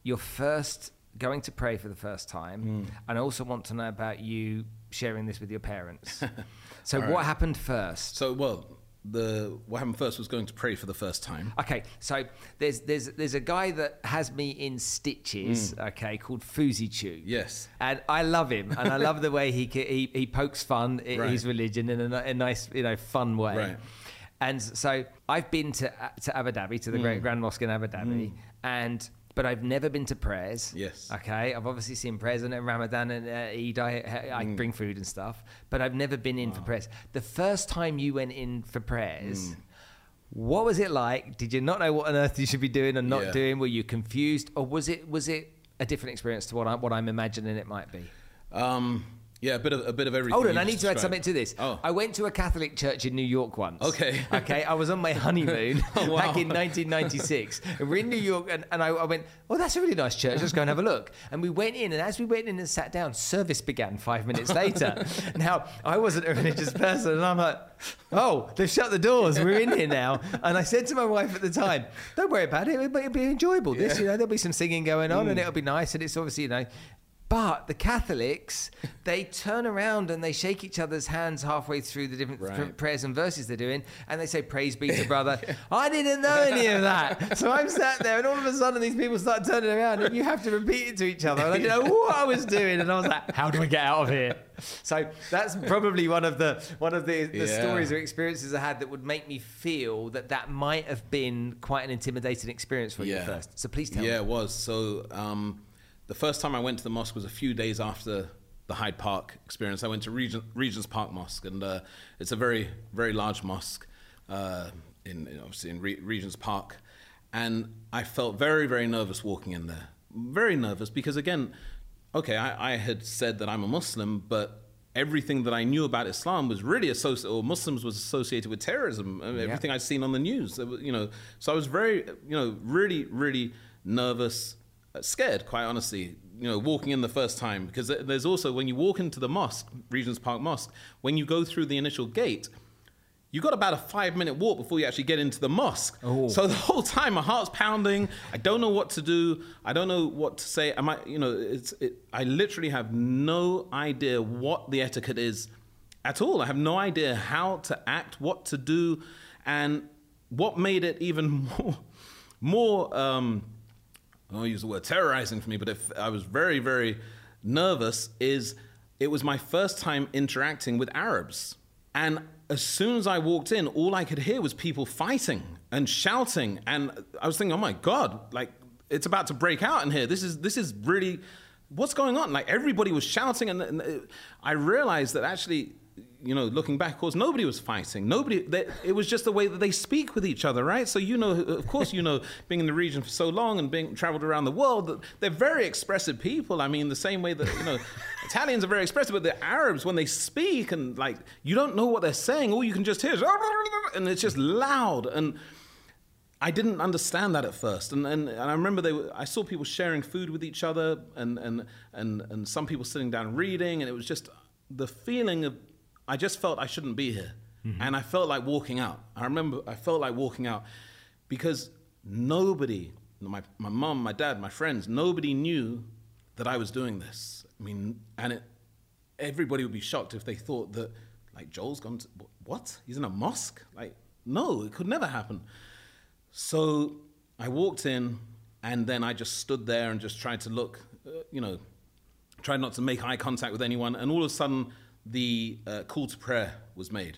your first going to pray for the first time, mm. and I also want to know about you sharing this with your parents. (laughs) so, what happened first? So, well, the what happened first was going to pray for the first time. Okay, so there's there's there's a guy that has me in stitches. Mm. Okay, called Foozy Chu. Yes, and I love him, and I love the way he he, he pokes fun at right. his religion in a, a, nice you know fun way. Right. And so I've been to to Abu Dhabi to the mm. Great Grand Mosque in Abu Dhabi, mm. and but I've never been to prayers. Yes. Okay. I've obviously seen prayers and Ramadan and uh, Eid. I, I Mm. bring food and stuff, but I've never been in for prayers. The first time you went in for Mm. prayers. What was it like? Did you not know what on earth you should be doing and not Yeah. doing? Were you confused, or was it was it a different experience to what I what I'm imagining it might be? Um, yeah, a bit of a bit of everything. Hold on, I need to add something to this. Oh, I went to a Catholic church in New York once. Okay. (laughs) Okay, I was on my (laughs) honeymoon Oh, wow. back in 1996. We're in New York, and, and I, I went, Oh, that's a really nice church. Let's go and have a look. And we went in, and as we went in and sat down, service began five minutes later. (laughs) now, I wasn't a religious person, and I'm like, Oh, they've shut the doors. We're in here now. And I said to my wife at the time, Don't worry about it. It'll be, it'll be enjoyable. This, you know, there'll be some singing going on, Mm. and it'll be nice. And it's obviously, you know, but the Catholics, they turn around and they shake each other's hands halfway through the different Right. pr- prayers and verses they're doing, and they say, Praise be to (laughs) brother. I didn't know any of that. So I'm sat there, and all of a sudden, these people start turning around, and you have to repeat it to each other. And I didn't know what I was doing, and I was like, How do we get out of here? So that's probably one of the one of the, the Yeah. stories or experiences I had that would make me feel that that might have been quite an intimidating experience for you Yeah. at first. So please tell yeah, me. Yeah, it was. So um, the first time I went to the mosque was a few days after the Hyde Park experience. I went to Regent, Regent's Park Mosque, and uh, it's a very, very large mosque uh, in, in obviously in Re- Regent's Park. And I felt very, very nervous walking in there. Very nervous because again, okay, I, I had said that I'm a Muslim, but everything that I knew about Islam was really associated, or Muslims was associated with terrorism. I mean, Everything I'd seen on the news, you know. So I was very, you know, really, really nervous, scared, quite honestly. You know, walking in the first time because there's also when you walk into the mosque, Regent's Park Mosque, when you go through the initial gate. You got about a five minute walk before you actually get into the mosque. So the whole time my heart's pounding. I don't know what to do. I don't know what to say. Am I, you know, it's, it, I literally have no idea what the etiquette is at all. I have no idea how to act, what to do. And what made it even (laughs) more, more um, I won't use the word terrorizing for me, but if I was very, very nervous, is it was my first time interacting with Arabs. And as soon as I walked in, all I could hear was people fighting and shouting. And I was thinking, oh my God, like it's about to break out in here. This is this is really what's going on? Like everybody was shouting, and, and it- I realized that actually, you know, looking back, of course, nobody was fighting. Nobody. They, it was just the way that they speak with each other, right? So you know, of course, you know, being in the region for so long and being traveled around the world, that they're very expressive people. I mean, the same way that you know, (laughs) Italians are very expressive, but the Arabs, when they speak and like, you don't know what they're saying. All you can just hear is, (laughs) and it's just loud and. I didn't understand that at first, and, and, and I remember they were, I saw people sharing food with each other, and, and and and some people sitting down reading, and it was just the feeling of I just felt I shouldn't be here, and I felt like walking out. I remember I felt like walking out because nobody, my my mom, my dad, my friends, nobody knew that I was doing this. I mean, and it everybody would be shocked if they thought that like Joel's gone to what? He's in a mosque? Like no, it could never happen. So I walked in, and then I just stood there and just tried to look, uh, you know, tried not to make eye contact with anyone. And all of a sudden, the uh, call to prayer was made.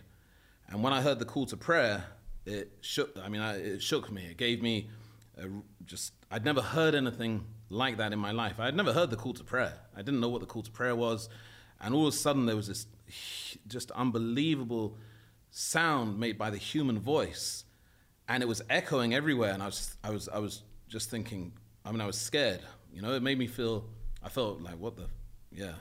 And when I heard the call to prayer, it shook. I mean, I, it shook me. It gave me a, just. I'd never heard anything like that in my life. I had never heard the call to prayer. I didn't know what the call to prayer was. And all of a sudden, there was this just unbelievable sound made by the human voice and it was echoing everywhere and i was i was i was just thinking i mean i was scared you know it made me feel i felt like what the yeah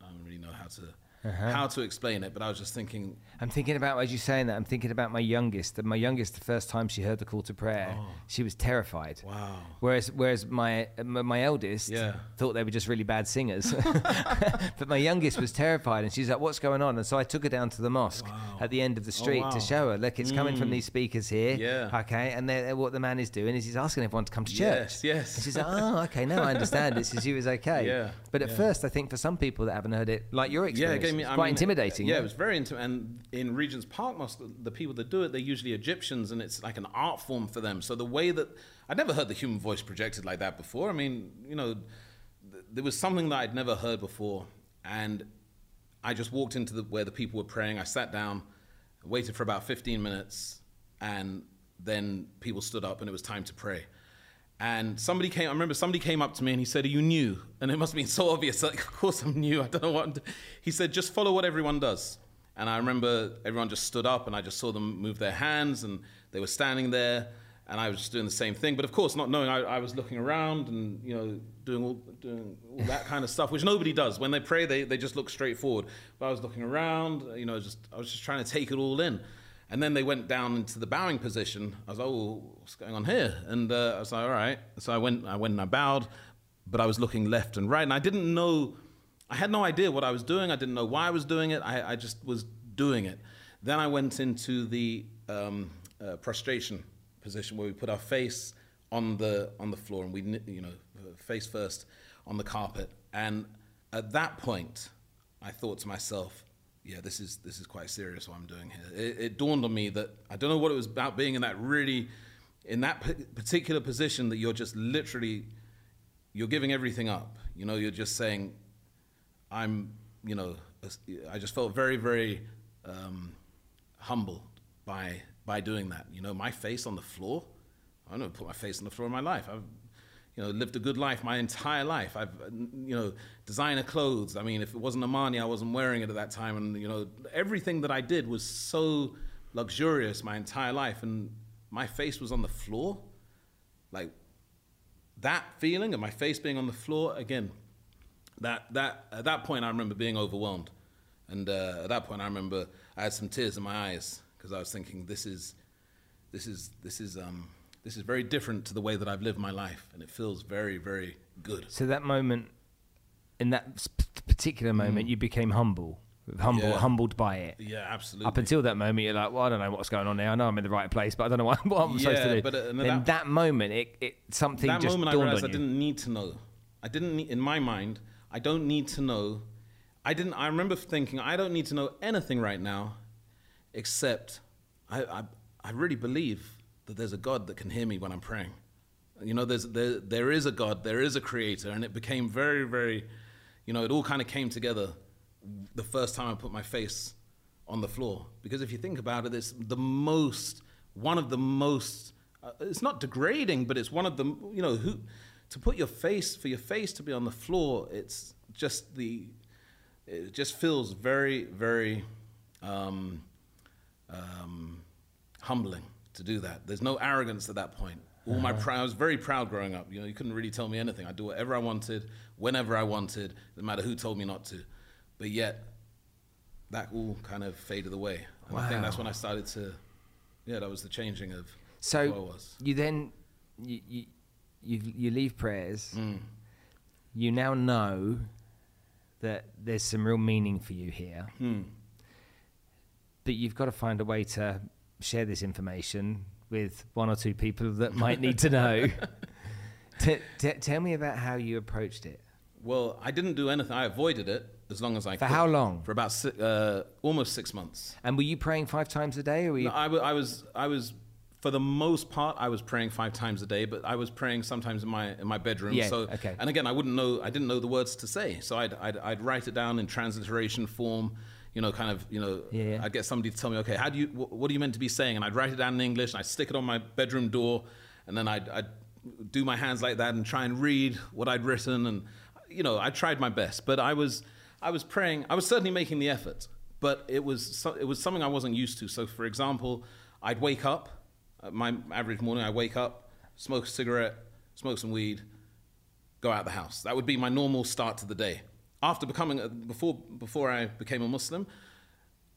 i don't really know how to Uh-huh. how to explain it but i was just thinking I'm thinking about as you saying that. I'm thinking about my youngest. And my youngest, the first time she heard the call to prayer, oh. she was terrified. Oh. wow Whereas, whereas my my eldest Yeah. thought they were just really bad singers, (laughs) (laughs) but my youngest was terrified, and she's like, "What's going on?" And so I took her down to the mosque at the end of the oh, street wow. to show her, "Look, it's coming from mm. these speakers here." Yeah. Okay, and they're, uh, what the man is doing is he's asking everyone to come to church. Yes, yes. And she's like, "Oh, okay, now I understand. It's she was okay." (laughs) Yeah, But at yeah. first, I think for some people that haven't heard it, like your experience, it gave me it's I quite mean, intimidating. yeah it was very intimidating. and in regent's park mosque the, the people that do it they're usually egyptians and it's like an art form for them so the way that i'd never heard the human voice projected like that before i mean you know th- there was something that i'd never heard before and i just walked into the, where the people were praying i sat down waited for about 15 minutes and then people stood up and it was time to pray And somebody came, I remember somebody came up to me and he said, Are you new? And it must have been so obvious. (laughs) Like, of course I'm new. I don't know what I'm. He said, Just follow what everyone does. And I remember everyone just stood up and I just saw them move their hands and they were standing there and I was just doing the same thing. But of course, not knowing, I, I was looking around and, you know, doing all, doing all that kind of stuff, which nobody does. When they pray, they, they just look straight forward. But I was looking around, you know, just I was just trying to take it all in. And then they went down into the bowing position. I was like, oh, what's going on here? And uh, I was like, all right. So I went, I went and I bowed, but I was looking left and right. And I didn't know, I had no idea what I was doing. I didn't know why I was doing it. I, I just was doing it. Then I went into the um, uh, prostration position where we put our face on the, on the floor and we, you know, face first on the carpet. And at that point, I thought to myself, yeah, this is this is quite serious what I'm doing here. It, it, dawned on me that I don't know what it was about being in that really, in that particular position that you're just literally, you're giving everything up. You know, you're just saying, I'm, you know, I just felt very very um, humbled by by doing that. You know, my face on the floor. I don't put my face on the floor in my life. I've you know, lived a good life my entire life. I've, you know, designer clothes. I mean, if it wasn't Armani, I wasn't wearing it at that time. And, you know, everything that I did was so luxurious my entire life. And my face was on the floor. Like, that feeling of my face being on the floor, again, that, that, at that point, I remember being overwhelmed. And uh, at that point, I remember I had some tears in my eyes because I was thinking, this is, this is, this is, um, this is very different to the way that I've lived my life, and it feels very, very good. So that moment, in that particular moment, mm. you became humble, humble, yeah. humbled by it. Yeah, absolutely. Up until that moment, you're like, well, I don't know what's going on there. I know I'm in the right place, but I don't know (laughs) what, what I'm yeah, supposed to do. But uh, then that, that, moment, it, it something that just moment dawned I realized on I didn't need to know. I didn't need, in my mind. I don't need to know. I didn't. I remember thinking I don't need to know anything right now, except I, I, I really believe that there's a God that can hear me when I'm praying. You know, there's, there, there is a God, there is a creator, and it became very, very, you know, it all kind of came together the first time I put my face on the floor. Because if you think about it, it's the most, one of the most, uh, it's not degrading, but it's one of the, you know, who, to put your face, for your face to be on the floor, it's just the, it just feels very, very um, um, humbling to do that. There's no arrogance at that point. All uh-huh. my pride, I was very proud growing up. You know, you couldn't really tell me anything. I do whatever I wanted, whenever I wanted, no matter who told me not to. But yet, that all kind of faded away. And wow. I think that's when I started to, yeah, that was the changing of so who I was. You then, you, you, you, you leave prayers. Mm. You now know that there's some real meaning for you here. Mm. But you've got to find a way to share this information with one or two people that might need to know. (laughs) t- t- tell me about how you approached it. Well, I didn't do anything. I avoided it as long as I could For could. how long? For about si- uh, almost six months. And were you praying five times a day, or were you? No, I, w- I was. I was. For the most part, I was praying five times a day, but I was praying sometimes in my in my bedroom. Yeah, so, okay. And again, I wouldn't know. I didn't know the words to say, so I'd I'd, I'd write it down in transliteration form you know, kind of, you know, yeah. I'd get somebody to tell me, okay, how do you, wh- what are you meant to be saying? And I'd write it down in English and I'd stick it on my bedroom door and then I'd, I'd do my hands like that and try and read what I'd written. And, you know, I tried my best, but I was, I was praying, I was certainly making the effort, but it was, so, it was something I wasn't used to. So for example, I'd wake up, uh, my average morning, I wake up, smoke a cigarette, smoke some weed, go out the house. That would be my normal start to the day after becoming a, before before I became a Muslim,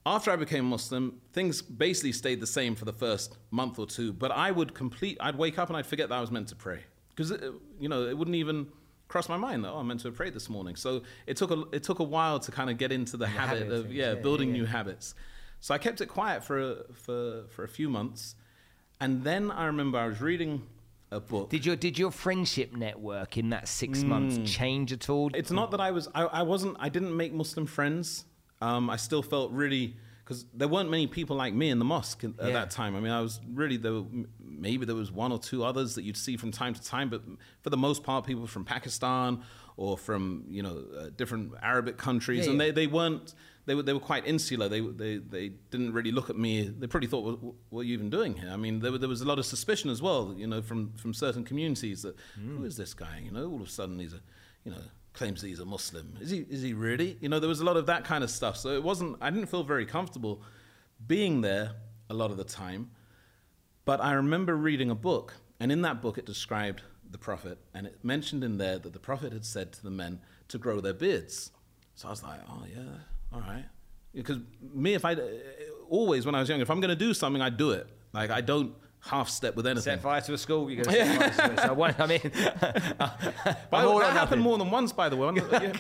after I became a Muslim, things basically stayed the same for the first month or two. But I would complete. I'd wake up and I'd forget that I was meant to pray because uh, you know it wouldn't even cross my mind that oh I'm meant to pray this morning. So it took a it took a while to kind of get into the, the habit of yeah, yeah building yeah. new habits. So I kept it quiet for for for a few months, and then I remember I was reading a book. Did your did your friendship network in that six mm. months change at all? It's not that I was I, I wasn't I didn't make Muslim friends. Um, I still felt really because there weren't many people like me in the mosque at Yeah. that time. I mean, I was really there. were- Maybe there was one or two others that you'd see from time to time, but for the most part, people from Pakistan or from you know uh, different Arabic countries, Yeah, and yeah. they, they weren't. They were they were quite insular. They they they didn't really look at me. They probably thought, what, what are you even doing here? I mean, there, were- there was a lot of suspicion as well. You know, from from certain communities that hmm. who is this guy? You know, all of a sudden he's a you know claims that he's a Muslim. Is he is he really? You know, there was a lot of that kind of stuff. So it wasn't. I didn't feel very comfortable being there a lot of the time. But I remember reading a book, and in that book it described the Prophet, and it mentioned in there that the Prophet had said to the men to grow their beards. So I was like, oh, yeah, all right. Because me, if I, always when I was young, if I'm going to do something, I do it. Like, I don't half step with anything. Set fire to a school. You go. (laughs) Set fire to it. So I mean, (laughs) by I'm all that happened more than once, by the way. (laughs)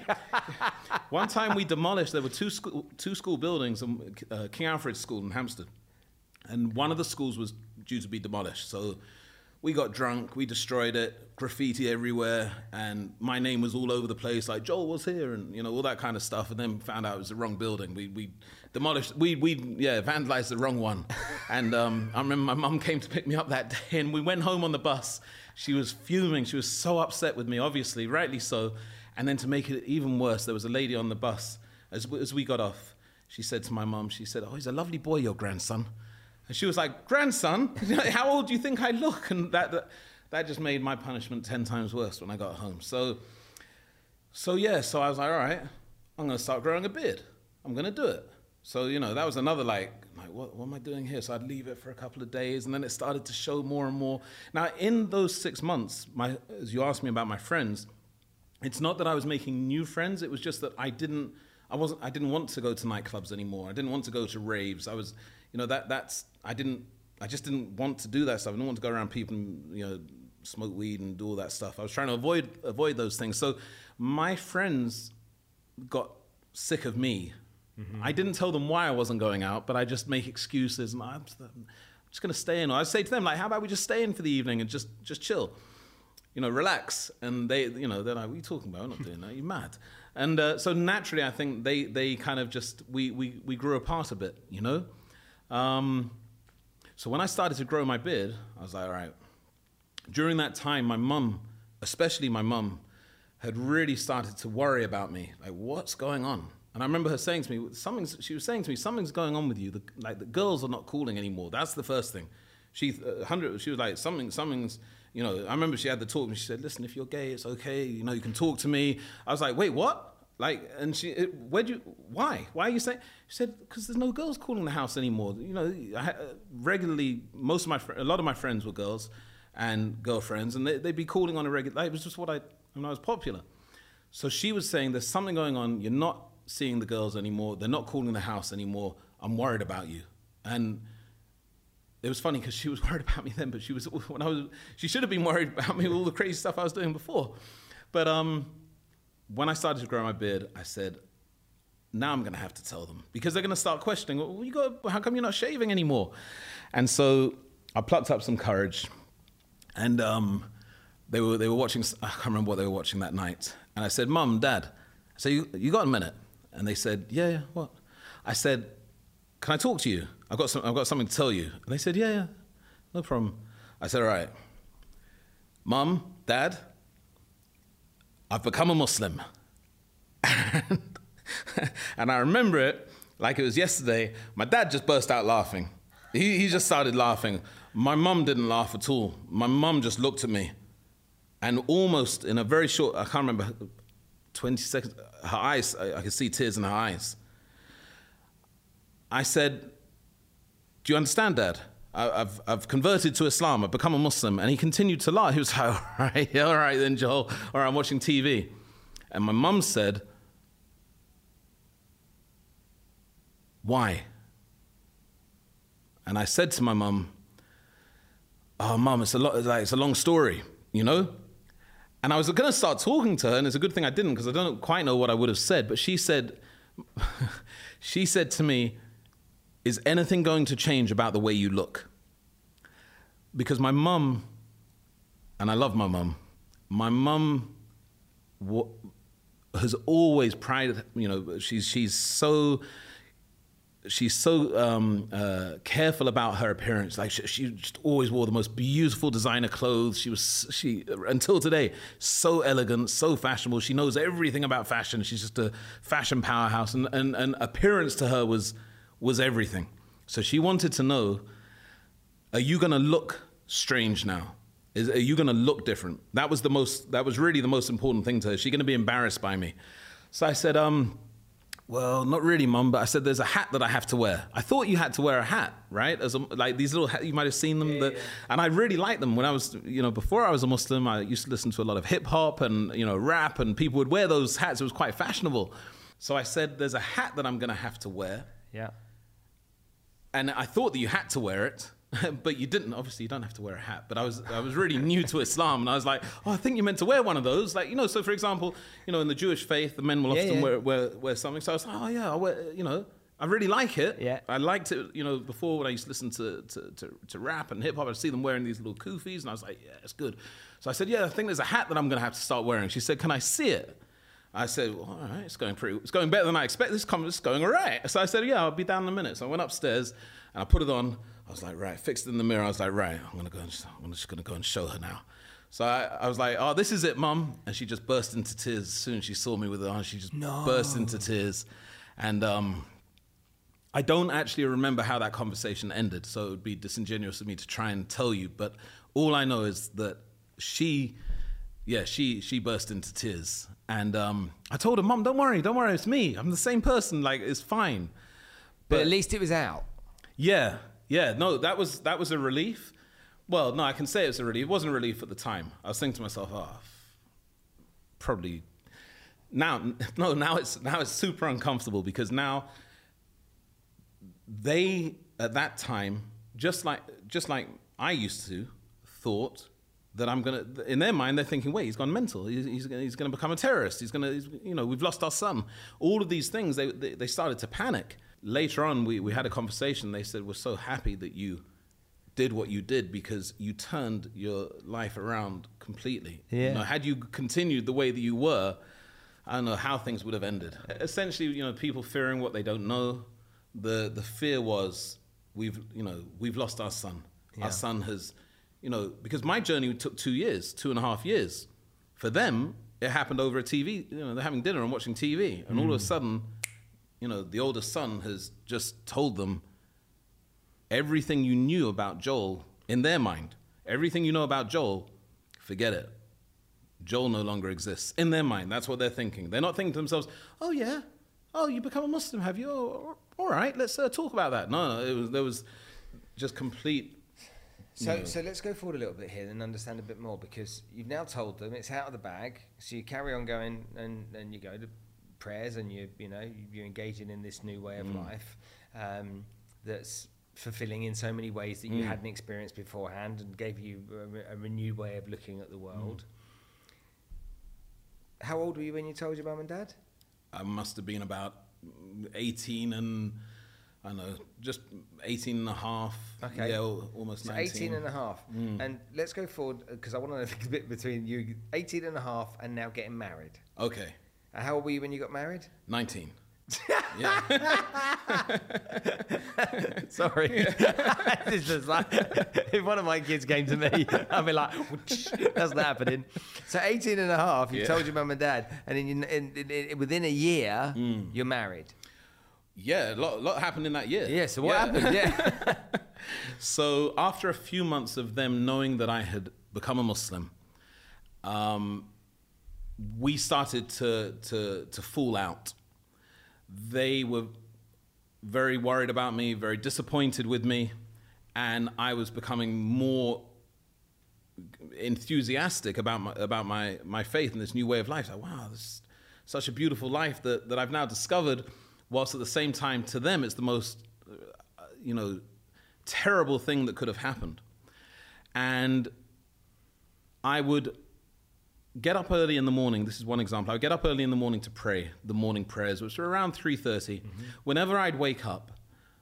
One, time we demolished. There were two school, two school buildings, uh, King Alfred School in Hampstead, and one of the schools was due to be demolished. So we got drunk, we destroyed it, graffiti everywhere, and my name was all over the place. Like Joel was here, and you know all that kind of stuff. And then found out it was the wrong building. We we demolished. We we yeah vandalized the wrong one. (laughs) and um, I remember my mum came to pick me up that day, and we went home on the bus. She was fuming. She was so upset with me, obviously, rightly so. And then to make it even worse, there was a lady on the bus as as we got off. She said to my mum, she said, "Oh, he's a lovely boy, your grandson." And she was like, "Grandson, (laughs) how old do you think I look?" And that, that that just made my punishment ten times worse when I got home. So, so yeah, so I was like, "All right, I'm gonna start growing a beard. I'm gonna do it." So you know, that was another like, like what, what am I doing here? So I'd leave it for a couple of days, and then it started to show more and more. Now, in those six months, my as you asked me about my friends, it's not that I was making new friends. It was just that I didn't, I wasn't, I didn't want to go to nightclubs anymore. I didn't want to go to raves. I was, you know, that that's, I didn't, I just didn't want to do that stuff. I didn't want to go around people and, you know, smoke weed and do all that stuff. I was trying to avoid avoid those things. So my friends got sick of me. I didn't tell them why I wasn't going out, but I just make excuses. And I'm just, just going to stay in. Or I say to them, like, how about we just stay in for the evening and just just chill you know, relax. And they, you know, they're like, what are you talking about? I'm not doing that. You're mad. And uh, so naturally, I think they, they kind of just, we, we, we grew apart a bit, you know? Um, so when I started to grow my beard, I was like, all right. During that time, my mum, especially my mum, had really started to worry about me. Like, what's going on? And I remember her saying to me, something's, she was saying to me, something's going on with you. The, like, the girls are not calling anymore. That's the first thing. She, uh, 100, she was like, something, something's, you know, I remember she had the talk and she said, listen, if you're gay, it's okay. You know, you can talk to me. I was like, wait, what? Like, and she, it, where'd you, why? Why are you saying? She said, because there's no girls calling the house anymore. You know, I, regularly, most of my, fr- a lot of my friends were girls and girlfriends, and they, they'd be calling on a regular, like, it was just what I, when I was popular. So she was saying, there's something going on. You're not seeing the girls anymore. They're not calling the house anymore. I'm worried about you. And it was funny because she was (laughs) worried about me then, but she was (laughs) when I was she should have been worried about me with all the crazy stuff I was doing before. But um, when I started to grow my beard, I said, now I'm going to have to tell them because they're going to start questioning. Well, you got how come you're not shaving anymore? And so I plucked up some courage, and um, they were they were watching. I can't remember what they were watching that night. And I said, Mum, Dad, said, you, you got a minute? And they said, Yeah, yeah. What? I said, Can I talk to you? I've got some, I've got something to tell you. And they said, Yeah, yeah, no problem. I said, All right, Mum, Dad, I've become a Muslim. (laughs) and, I remember it like it was yesterday. My dad just burst out laughing. He, he just started laughing. My mum didn't laugh at all. My mum just looked at me and almost in a very short, I can't remember, 20 seconds, her eyes, I, I could see tears in her eyes. I said, Do you understand, Dad? I've, I've converted to Islam, I've become a Muslim. And he continued to lie. He was like, (laughs) All right, yeah, all right then, Joel. All right, I'm watching TV. And my mum said, Why? And I said to my mum, Oh, mum, it's a, lot, like, it's a long story, you know? And I was going to start talking to her, and it's a good thing I didn't because I don't quite know what I would have said. But she said, (laughs) she said to me, "Is anything going to change about the way you look?" Because my mum, and I love my mum, my mum wa- has always prided, you know, she's she's so she's so um, uh, careful about her appearance. Like she, she, just always wore the most beautiful designer clothes. She was she until today so elegant, so fashionable. She knows everything about fashion. She's just a fashion powerhouse, and and, and appearance to her was was everything. So she wanted to know: Are you gonna look strange now? Is, are you gonna look different? That was the most. That was really the most important thing to her. Is she gonna be embarrassed by me? So I said, um well, not really, mum, but I said there's a hat that I have to wear. I thought you had to wear a hat, right? As a, like these little hats, you might have seen them. Yeah, yeah. And I really liked them when I was, you know, before I was a Muslim, I used to listen to a lot of hip hop and, you know, rap, and people would wear those hats. It was quite fashionable. So I said, there's a hat that I'm going to have to wear. Yeah. And I thought that you had to wear it. (laughs) but you didn't. Obviously, you don't have to wear a hat. But I was I was really new to Islam, and I was like, oh, I think you're meant to wear one of those. Like you know, so for example, you know, in the Jewish faith, the men will yeah, often yeah. Wear, wear wear something. So I was like, oh yeah, I wear, you know. I really like it. Yeah. I liked it, you know, before when I used to listen to, to, to, to rap and hip hop, I'd see them wearing these little kufis, and I was like, yeah, it's good. So I said, yeah, I think there's a hat that I'm going to have to start wearing. She said, can I see it? I said, well, all right, it's going pretty, it's going better than I expected. This is going all right. So I said, yeah, I'll be down in a minute. So I went upstairs and I put it on. I was like, right, fixed in the mirror. I was like, right, I'm gonna go. And, I'm just gonna go and show her now. So I, I, was like, oh, this is it, mum. And she just burst into tears as soon as she saw me with it on. She just no. burst into tears. And um, I don't actually remember how that conversation ended, so it would be disingenuous of me to try and tell you. But all I know is that she, yeah, she she burst into tears. And um, I told her, Mom, don't worry, don't worry, it's me. I'm the same person. Like it's fine. But, but at least it was out. Yeah, yeah, no, that was that was a relief. Well, no, I can say it was a relief. It wasn't a relief at the time. I was thinking to myself, oh, probably now. (laughs) No, now it's now it's super uncomfortable because now they at that time, just like just like I used to, thought that I'm gonna. In their mind, they're thinking, "Wait, he's gone mental. He's, he's, he's gonna become a terrorist. He's gonna, he's, you know, we've lost our son." All of these things, they, they, they started to panic later on, we, we had a conversation. They said, We're so happy that you did what you did because you turned your life around completely. Yeah. You know, had you continued the way that you were, I don't know how things would have ended. Essentially, you know, people fearing what they don't know. The the fear was we've you know we've lost our son. Yeah. Our son has, you know, because my journey took two years, two and a half years. For them, it happened over a TV. You know, they're having dinner and watching TV, and mm. all of a sudden you know, the oldest son has just told them everything you knew about Joel in their mind. Everything you know about Joel, forget it. Joel no longer exists. In their mind, that's what they're thinking. They're not thinking to themselves, oh, yeah, oh, you become a Muslim, have you? Oh, all right, let's uh, talk about that. No, no, it was, there was just complete. So, so let's go forward a little bit here and understand a bit more because you've now told them it's out of the bag. So you carry on going and, and you go to prayers and you you know you're engaging in this new way of mm. life um, that's fulfilling in so many ways that you mm. hadn't experienced beforehand and gave you a, a, renewed way of looking at the world. Mm. How old were you when you told your mum and dad? I must have been about 18 and I don't know, just 18 and a half. Okay. Yeah, almost so 19. 18 and a half. Mm. And let's go forward because I want to know the bit between you 18 and a half and now getting married. Okay. How old were you when you got married? 19. (laughs) yeah. (laughs) Sorry. (laughs) like if one of my kids came to me, I'd be like, that's not happening. So 18 and a half, you yeah. told your mum and dad, and in, in, in, within a year, mm. you're married. Yeah, a lot, lot happened in that year. Yeah, so what yeah. happened? Yeah. (laughs) so after a few months of them knowing that I had become a Muslim, um, we started to, to, to fall out. They were very worried about me, very disappointed with me, and I was becoming more enthusiastic about my, about my, my faith and this new way of life. Like, wow, this is such a beautiful life that, that I've now discovered, whilst at the same time, to them, it's the most, uh, you know, terrible thing that could have happened. And I would get up early in the morning. This is one example. I would get up early in the morning to pray the morning prayers, which were around 3.30. Mm-hmm. Whenever I'd wake up,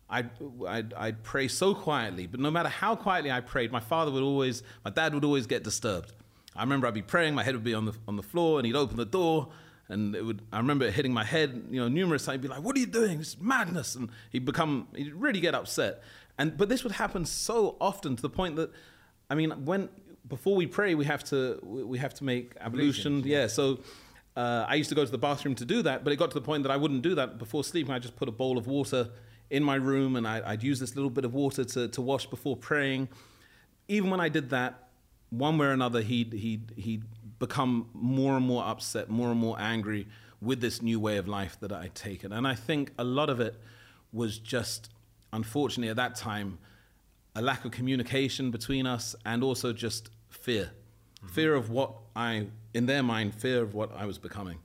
I'd, I'd, I'd, pray so quietly, but no matter how quietly I prayed, my father would always, my dad would always get disturbed. I remember I'd be praying, my head would be on the, on the floor, and he'd open the door, And it would, I remember it hitting my head, you know, numerous times. He'd be like, "What are you doing? It's madness!" And he'd become, he'd really get upset. And but this would happen so often to the point that, I mean, when before we pray, we have to we have to make ablution. Yeah. So uh, I used to go to the bathroom to do that, but it got to the point that I wouldn't do that before sleeping. I just put a bowl of water in my room, and I, would use this little bit of water to to wash before praying. Even when I did that, one way or another, he'd he'd he'd become more and more upset, more and more angry with this new way of life that I'd taken. And I think a lot of it was just, unfortunately, at that time, a lack of communication between us and also just fear. Mm-hmm. Fear of what I, in their mind, fear of what I was becoming.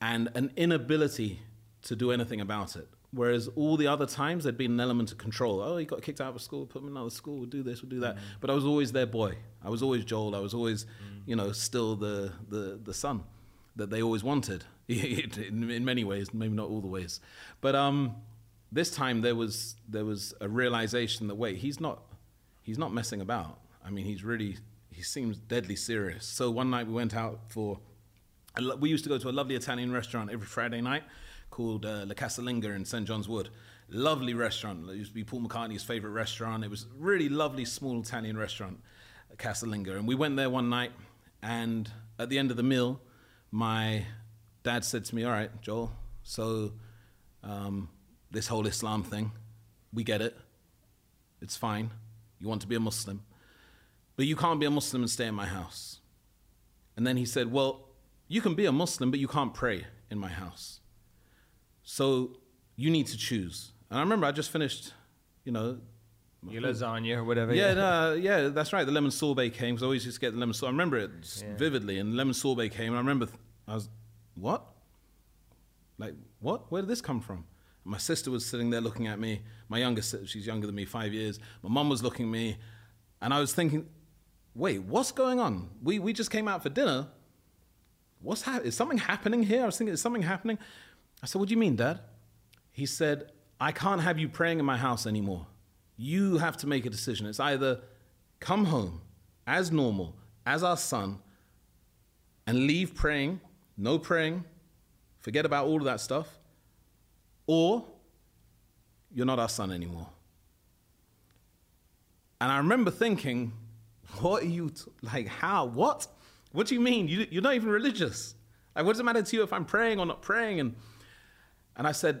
And an inability to do anything about it. Whereas all the other times there'd been an element of control. Oh, he got kicked out of school, put him in another school, we'll do this, we'll do that. Mm. But I was always their boy. I was always Joel. I was always, mm. you know, still the, the, the son that they always wanted (laughs) in, in, many ways, maybe not all the ways. But um, this time there was, there was a realization that, wait, he's not, he's not messing about. I mean, he's really, he seems deadly serious. So one night we went out for, we used to go to a lovely Italian restaurant every Friday night called uh, La Casalinga in St. John's Wood. Lovely restaurant. It used to be Paul McCartney's favorite restaurant. It was a really lovely, small Italian restaurant, Casalinga. And we went there one night, and at the end of the meal, my dad said to me, All right, Joel, so um, this whole Islam thing, we get it. It's fine. You want to be a Muslim. But you can't be a Muslim and stay in my house. And then he said, Well, you can be a Muslim, but you can't pray in my house. So you need to choose. And I remember I just finished, you know, your lasagna or whatever. Yeah, no, yeah, that's right. The lemon sorbet came because I always used to get the lemon sorbet. I remember it yeah. vividly. And lemon sorbet came, and I remember th- I was, what? Like, what? Where did this come from? And my sister was sitting there looking at me. My youngest, she's younger than me, five years. My mum was looking at me, and I was thinking, wait, what's going on? We we just came out for dinner. What's ha- is something happening here? I was thinking, is something happening? I said, What do you mean, Dad? He said, I can't have you praying in my house anymore. You have to make a decision. It's either come home as normal, as our son, and leave praying, no praying, forget about all of that stuff, or you're not our son anymore. And I remember thinking, what are you, t- like, how? What? What do you mean? You, you're not even religious. Like, what does it matter to you if I'm praying or not praying? And and I said,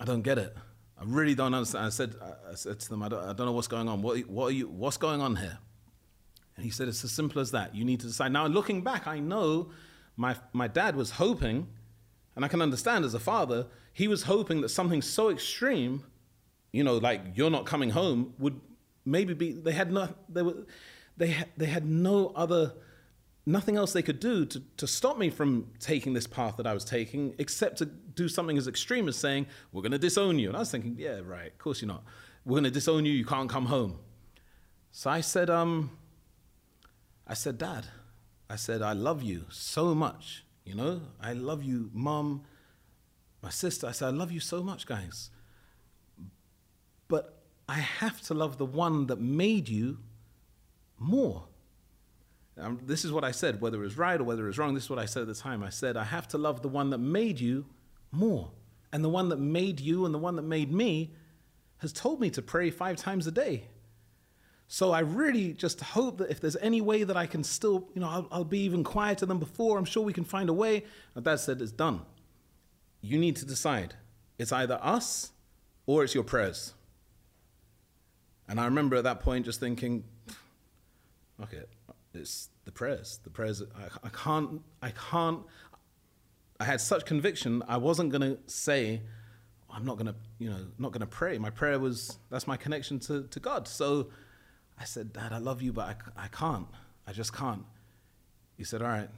I don't get it. I really don't understand. I said, I said to them, I don't, I don't know what's going on. What, what are you, what's going on here? And he said, it's as simple as that. You need to decide. Now, looking back, I know my, my dad was hoping, and I can understand as a father, he was hoping that something so extreme, you know, like you're not coming home, would maybe be, they had no, they were, they they had no other nothing else they could do to, to stop me from taking this path that I was taking, except to do something as extreme as saying, We're going to disown you. And I was thinking, Yeah, right, of course you're not. We're going to disown you, you can't come home. So I said, um, I said, Dad, I said, I love you so much. You know, I love you, mom, my sister. I said, I love you so much, guys. But I have to love the one that made you more. Um, this is what I said, whether it was right or whether it was wrong. This is what I said at the time. I said, I have to love the one that made you more. And the one that made you and the one that made me has told me to pray five times a day. So I really just hope that if there's any way that I can still, you know, I'll, I'll be even quieter than before. I'm sure we can find a way. And Dad said, it's done. You need to decide. It's either us or it's your prayers. And I remember at that point just thinking, fuck okay, it's the prayers. The prayers. I, I can't. I can't. I had such conviction. I wasn't to say, I'm not to, you know, not to pray. My prayer was that's my connection to, to God. So I said, Dad, I love you, but I, I can't. I just can't. He said, All right,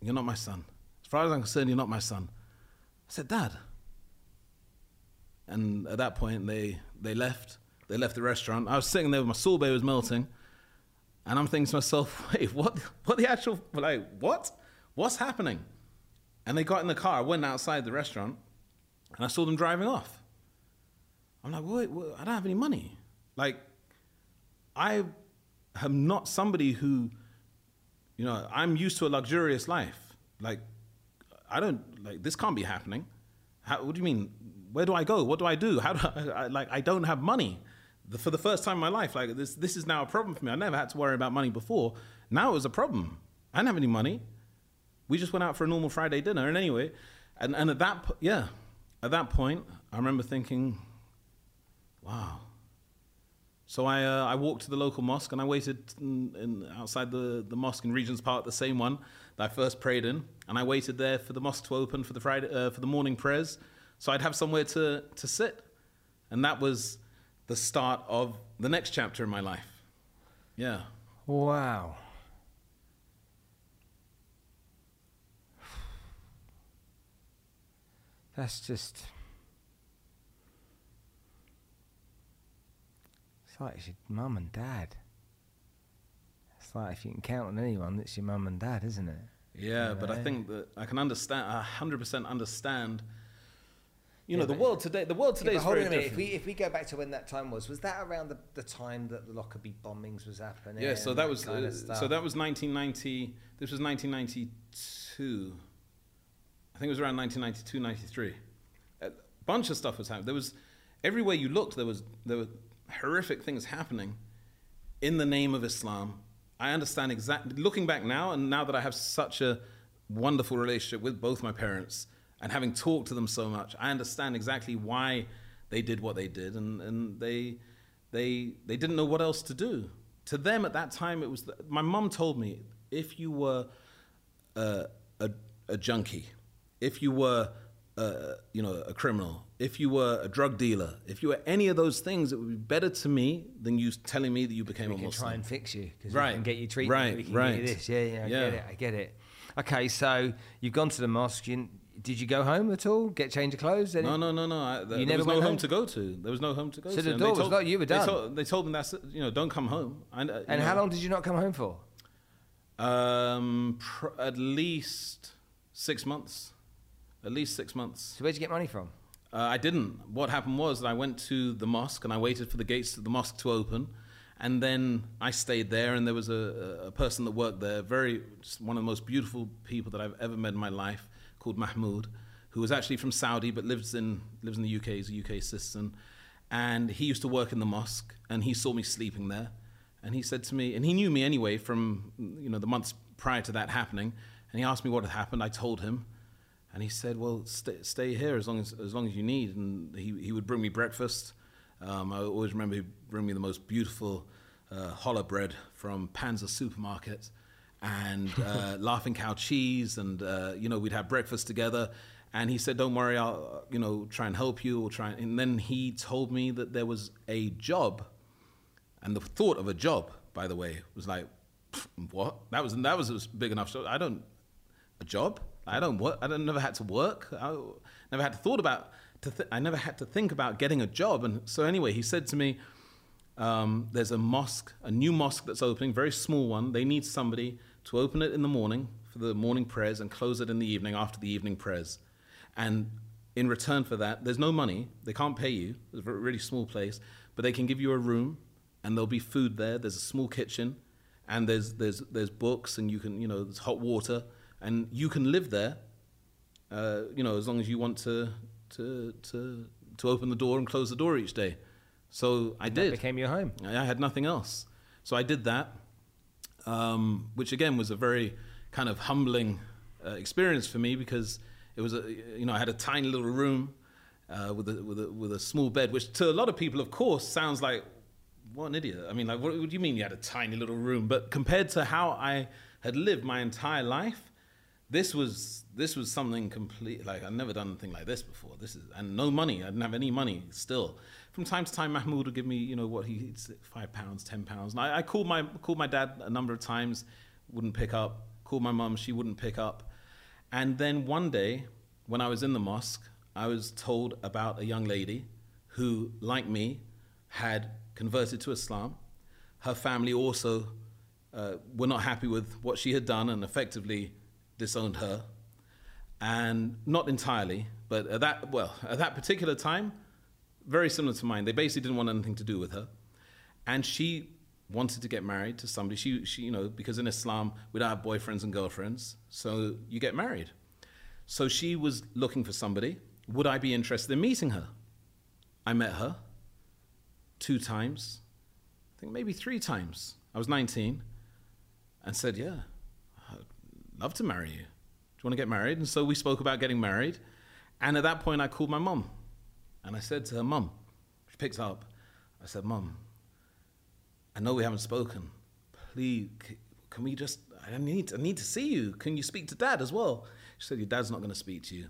you're not my son. As far as I'm concerned, you're not my son. I said, Dad. And at that point, they, they left. They left the restaurant. I was sitting there with my sorbet was melting. And I'm thinking to myself, (laughs) wait, what? What the actual? Like, what? What's happening? And they got in the car. Went outside the restaurant, and I saw them driving off. I'm like, wait, wait I don't have any money. Like, I am not somebody who, you know, I'm used to a luxurious life. Like, I don't like this can't be happening. How, what do you mean? Where do I go? What do I do? How do I, (laughs) I like? I don't have money. The, for the first time in my life, like this, this is now a problem for me. I never had to worry about money before. Now it was a problem. I didn't have any money. We just went out for a normal Friday dinner, and anyway, and and at that, yeah, at that point, I remember thinking, wow. So I, uh, I walked to the local mosque and I waited in, in, outside the, the mosque in Regent's Park, the same one that I first prayed in, and I waited there for the mosque to open for the Friday uh, for the morning prayers, so I'd have somewhere to to sit, and that was the start of the next chapter in my life. Yeah. Wow. That's just. It's like it's your mum and dad. It's like if you can count on anyone, it's your mum and dad, isn't it? Yeah, You but I think that I can understand. I hundred percent understand. You Yeah, know, the world today. The world today but is very on a minute. different. If we if we go back to when that time was, was that around the, the time that the Lockerbie bombings was happening? yeah, so that was uh, stuff? so that was 1990. This was 1992. I think it was around 1992, 93. A bunch of stuff was happening. There was everywhere you looked, there was there were horrific things happening in the name of Islam. I understand exactly. Looking back now, and now that I have such a wonderful relationship with both my parents, and having talked to them so much, I understand exactly why they did what they did, and, and they they they didn't know what else to do. To them at that time, it was the, my mum told me if you were uh, a a junkie, if you were uh, you know a criminal, if you were a drug dealer, if you were any of those things, it would be better to me than you telling me that you became we a can Muslim. try and fix you because Right, we can get you treatment. right, we can right. Get you this. Yeah, yeah, I Yeah. get it. I get it. Okay, so you've gone to the mosque. You, did you go home at all? Get change of clothes? Any- No, no, no, no. I, there, You there never was no went home home? to go to. There was no home to go So to. the door they was locked, you were they done. told, they told them that's you know don't come home. I, uh, And how know, long did you not come home for? Um, pr- at least six months. At least six months. So where'd you get money from? Uh, I didn't. What happened was that I went to the mosque and I waited for the gates of the mosque to open, and then I stayed there. And there was a, a person that worked there, very one of the most beautiful people that I've ever met in my life, called Mahmoud, who was actually from Saudi but lives in lives in the UK. He's a UK citizen, and he used to work in the mosque. And he saw me sleeping there, and he said to me, and he knew me anyway from you know the months prior to that happening. And he asked me what had happened. I told him. And he said, "Well, stay, stay here as long as as long as you need." And he he would bring me breakfast. Um, I always remember he'd bring me the most beautiful uh, challah bread from Panzer supermarket, and uh, (laughs) Laughing Cow cheese, and uh, you know we'd have breakfast together. And he said, "Don't worry, I'll you know try and help you." Or try. And then he told me that there was a job, and the thought of a job, by the way, was like, "What?" That was that was big enough. So I don't a job. I don't work. I don't, never had to work. I never had to thought about. To th- I never had to think about getting a job. And so anyway, he said to me, um, "There's a mosque, a new mosque that's opening, very small one. They need somebody to open it in the morning for the morning prayers and close it in the evening after the evening prayers. And in return for that, there's no money. They can't pay you. It's a really small place, but they can give you a room, and there'll be food there. There's a small kitchen, and there's there's there's books, and you can you know there's hot water, and you can live there. Uh, you know, as long as you want to to to to open the door and close the door each day. So I That did. became your home. I I had nothing else. So I did that, um, which again was a very kind of humbling uh, experience for me because it was a, you know, I had a tiny little room uh, with, a, with, a, with a small bed, which to a lot of people, of course, sounds like, what an idiot. I mean, like, what, what do you mean you had a tiny little room? But compared to how I had lived my entire life, this was this was something complete. Like I'd never done anything like this before. This is and no money. I didn't have any money still. From time to time, Mahmoud would give me, you know, what he say, five pounds, ten pounds. And I, I called my called my dad a number of times, wouldn't pick up. Called my mum, she wouldn't pick up. And then one day, when I was in the mosque, I was told about a young lady who, like me, had converted to Islam. Her family also uh, were not happy with what she had done and effectively disowned her. And not entirely, but at that, well, at that particular time, very similar to mine. They basically didn't want anything to do with her. And she wanted to get married to somebody. She, she, you know, because in Islam, we don't have boyfriends and girlfriends, so you get married. So she was looking for somebody. Would I be interested in meeting her? I met her two times, I think maybe three times. I was 19 and said, Yeah, I'd love to marry you. Do you want to get married? And so we spoke about getting married. And at that point, I called my mom and I said to her, Mum, she picked up. I said, Mom, I know we haven't spoken. Please, can we just, I need, I need to see you. Can you speak to dad as well? She said, Your dad's not going to speak to you.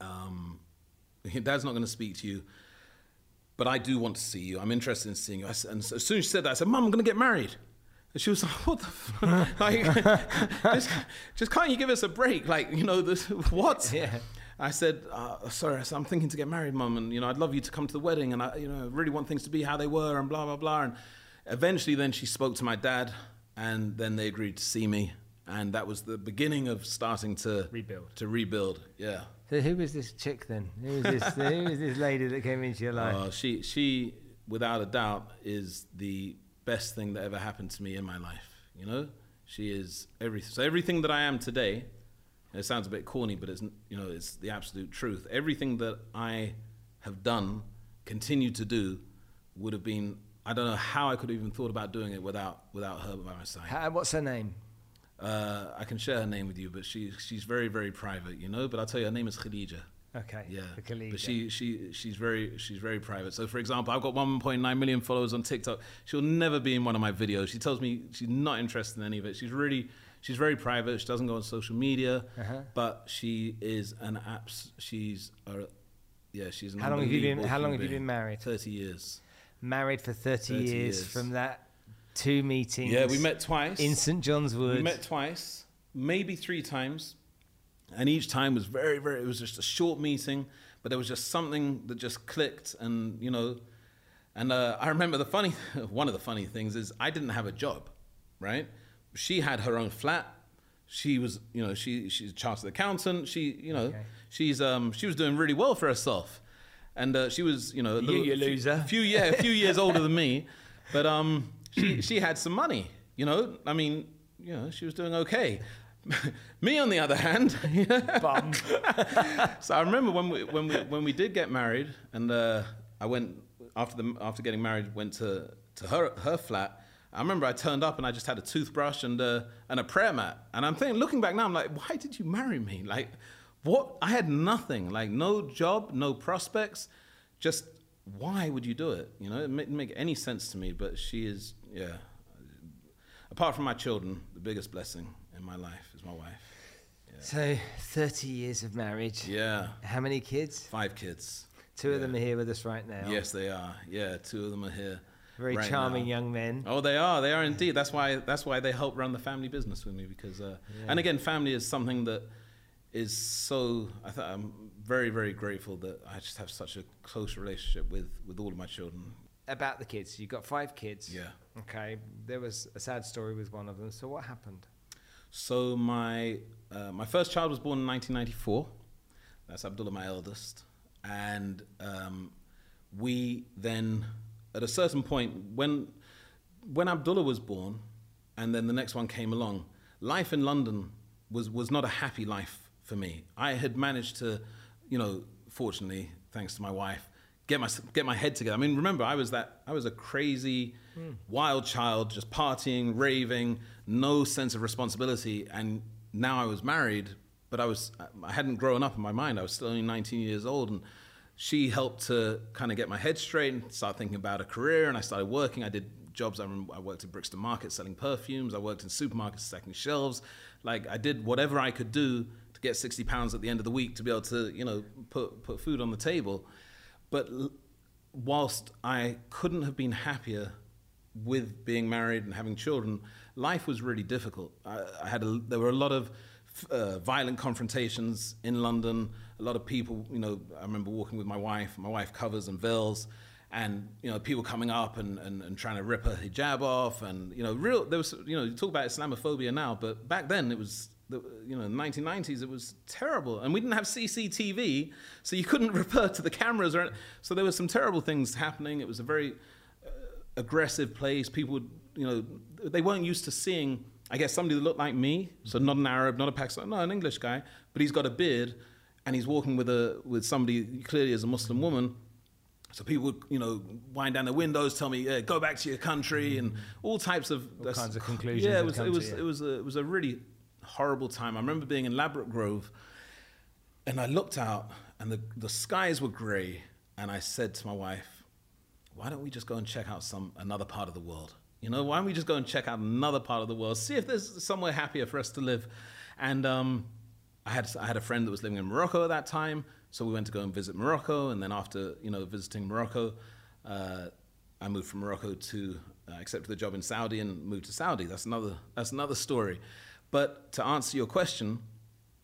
Um, (laughs) your dad's not going to speak to you but I do want to see you. I'm interested in seeing you. and as soon as she said that, I said, Mum, I'm going to get married. And she was like, what the fuck? (laughs) like, (laughs) just, just can't you give us a break? Like, you know, this, what? Yeah. I said, uh, sorry, I said, I'm thinking to get married, Mum, and, you know, I'd love you to come to the wedding, and I, you know, really want things to be how they were, and blah, blah, blah. And eventually then she spoke to my dad, and then they agreed to see me. And that was the beginning of starting to rebuild. To rebuild, yeah. So who was this chick then? Who was this? who was this lady that came into your life? Uh, she, she, without a doubt, is the best thing that ever happened to me in my life. You know, she is everything. So everything that I am today, it sounds a bit corny, but it's you know it's the absolute truth. Everything that I have done, continue to do, would have been. I don't know how I could have even thought about doing it without without her by my side. How, what's her name? Uh, I can share her name with you, but she she's very very private, you know. But I'll tell you, her name is Khadija. Okay. Yeah. Khadija. But she she she's very she's very private. So for example, I've got 1.9 million followers on TikTok. She'll never be in one of my videos. She tells me she's not interested in any of it. She's really she's very private. She doesn't go on social media. Uh-huh. But she is an apps. She's a yeah. She's an how long have you been How long have you been married? Thirty years. Married for 30, 30 years, years. From that two meetings. Yeah, we met twice in St John's Wood. We met twice, maybe three times, and each time was very, very. It was just a short meeting, but there was just something that just clicked, and you know, and uh, I remember the funny, (laughs) one of the funny things is I didn't have a job, right? She had her own flat. She was, you know, she she's a chartered accountant. She, you know, okay. she's um she was doing really well for herself, and uh, she was, you know, a you, little, you loser. Few, yeah, a few years older than me, but um she she had some money. You know, I mean, you know, she was doing okay. (laughs) Me, on the other hand, (laughs) bum. so I remember when we when we when we did get married, and uh, I went after the after getting married, went to to her her flat. I remember I turned up and I just had a toothbrush and uh, and a prayer mat. And I'm thinking, looking back now, I'm like, why did you marry me? Like, what? I had nothing, like no job, no prospects, just why would you do it? You know, it didn't make any sense to me. But she is, yeah. Apart from my children, the biggest blessing in my life is my wife. Yeah. So, 30 years of marriage. Yeah. How many kids? Five kids. Two yeah. of them are here with us right now. Yes, they are. Yeah, two of them are here. Very right charming now. young men. Oh, they are. They are indeed. That's why. That's why they help run the family business with me because. Uh, yeah. And again, family is something that is so. I th- I'm very, very grateful that I just have such a close relationship with with all of my children. About the kids, you've got five kids. Yeah. Okay. There was a sad story with one of them. So what happened? So my uh, my first child was born in 1994. That's Abdullah, my eldest, and um, we then, at a certain point, when when Abdullah was born, and then the next one came along, life in London was was not a happy life for me. I had managed to, you know, fortunately, thanks to my wife, get my get my head together. I mean, remember, I was that I was a crazy, mm. wild child, just partying, raving, no sense of responsibility, and now I was married, but I was I hadn't grown up in my mind. I was still only 19 years old, and she helped to kind of get my head straight and start thinking about a career. And I started working. I did jobs. I, I worked at Brixton Market selling perfumes. I worked in supermarkets stacking shelves. Like I did whatever I could do to get 60 pounds at the end of the week to be able to, you know, put, put food on the table. But whilst I couldn't have been happier with being married and having children, life was really difficult. I, I had a, there were a lot of uh, violent confrontations in London. A lot of people, you know, I remember walking with my wife. My wife covers and veils, and you know, people coming up and, and, and trying to rip her hijab off, and you know, real. There was, you know, you talk about Islamophobia now, but back then it was the, you know, 1990s, it was terrible. And we didn't have CCTV, so you couldn't (laughs) refer to the cameras. Or, so there were some terrible things happening. It was a very uh, aggressive place. People would, you know, they weren't used to seeing. I guess somebody that looked like me, so not an Arab, not a Pakistani, no, an English guy, but he's got a beard and he's walking with a with somebody clearly as a Muslim woman. So people would, you know, wind down their windows, tell me, yeah, "Go back to your country," mm-hmm. and all types of all kinds of conclusions. Yeah, it was it was, it was a, it was a really horrible time. I remember being in Ladbroke Grove, and I looked out, and the the skies were grey, and I said to my wife, "Why don't we just go and check out some another part of the world?" You know, why don't we just go and check out another part of the world, see if there's somewhere happier for us to live? And um, I had I had a friend that was living in Morocco at that time, so we went to go and visit Morocco. And then after you know visiting Morocco, uh, I moved from Morocco to uh, accepted the job in Saudi and moved to Saudi. That's another that's another story. But to answer your question,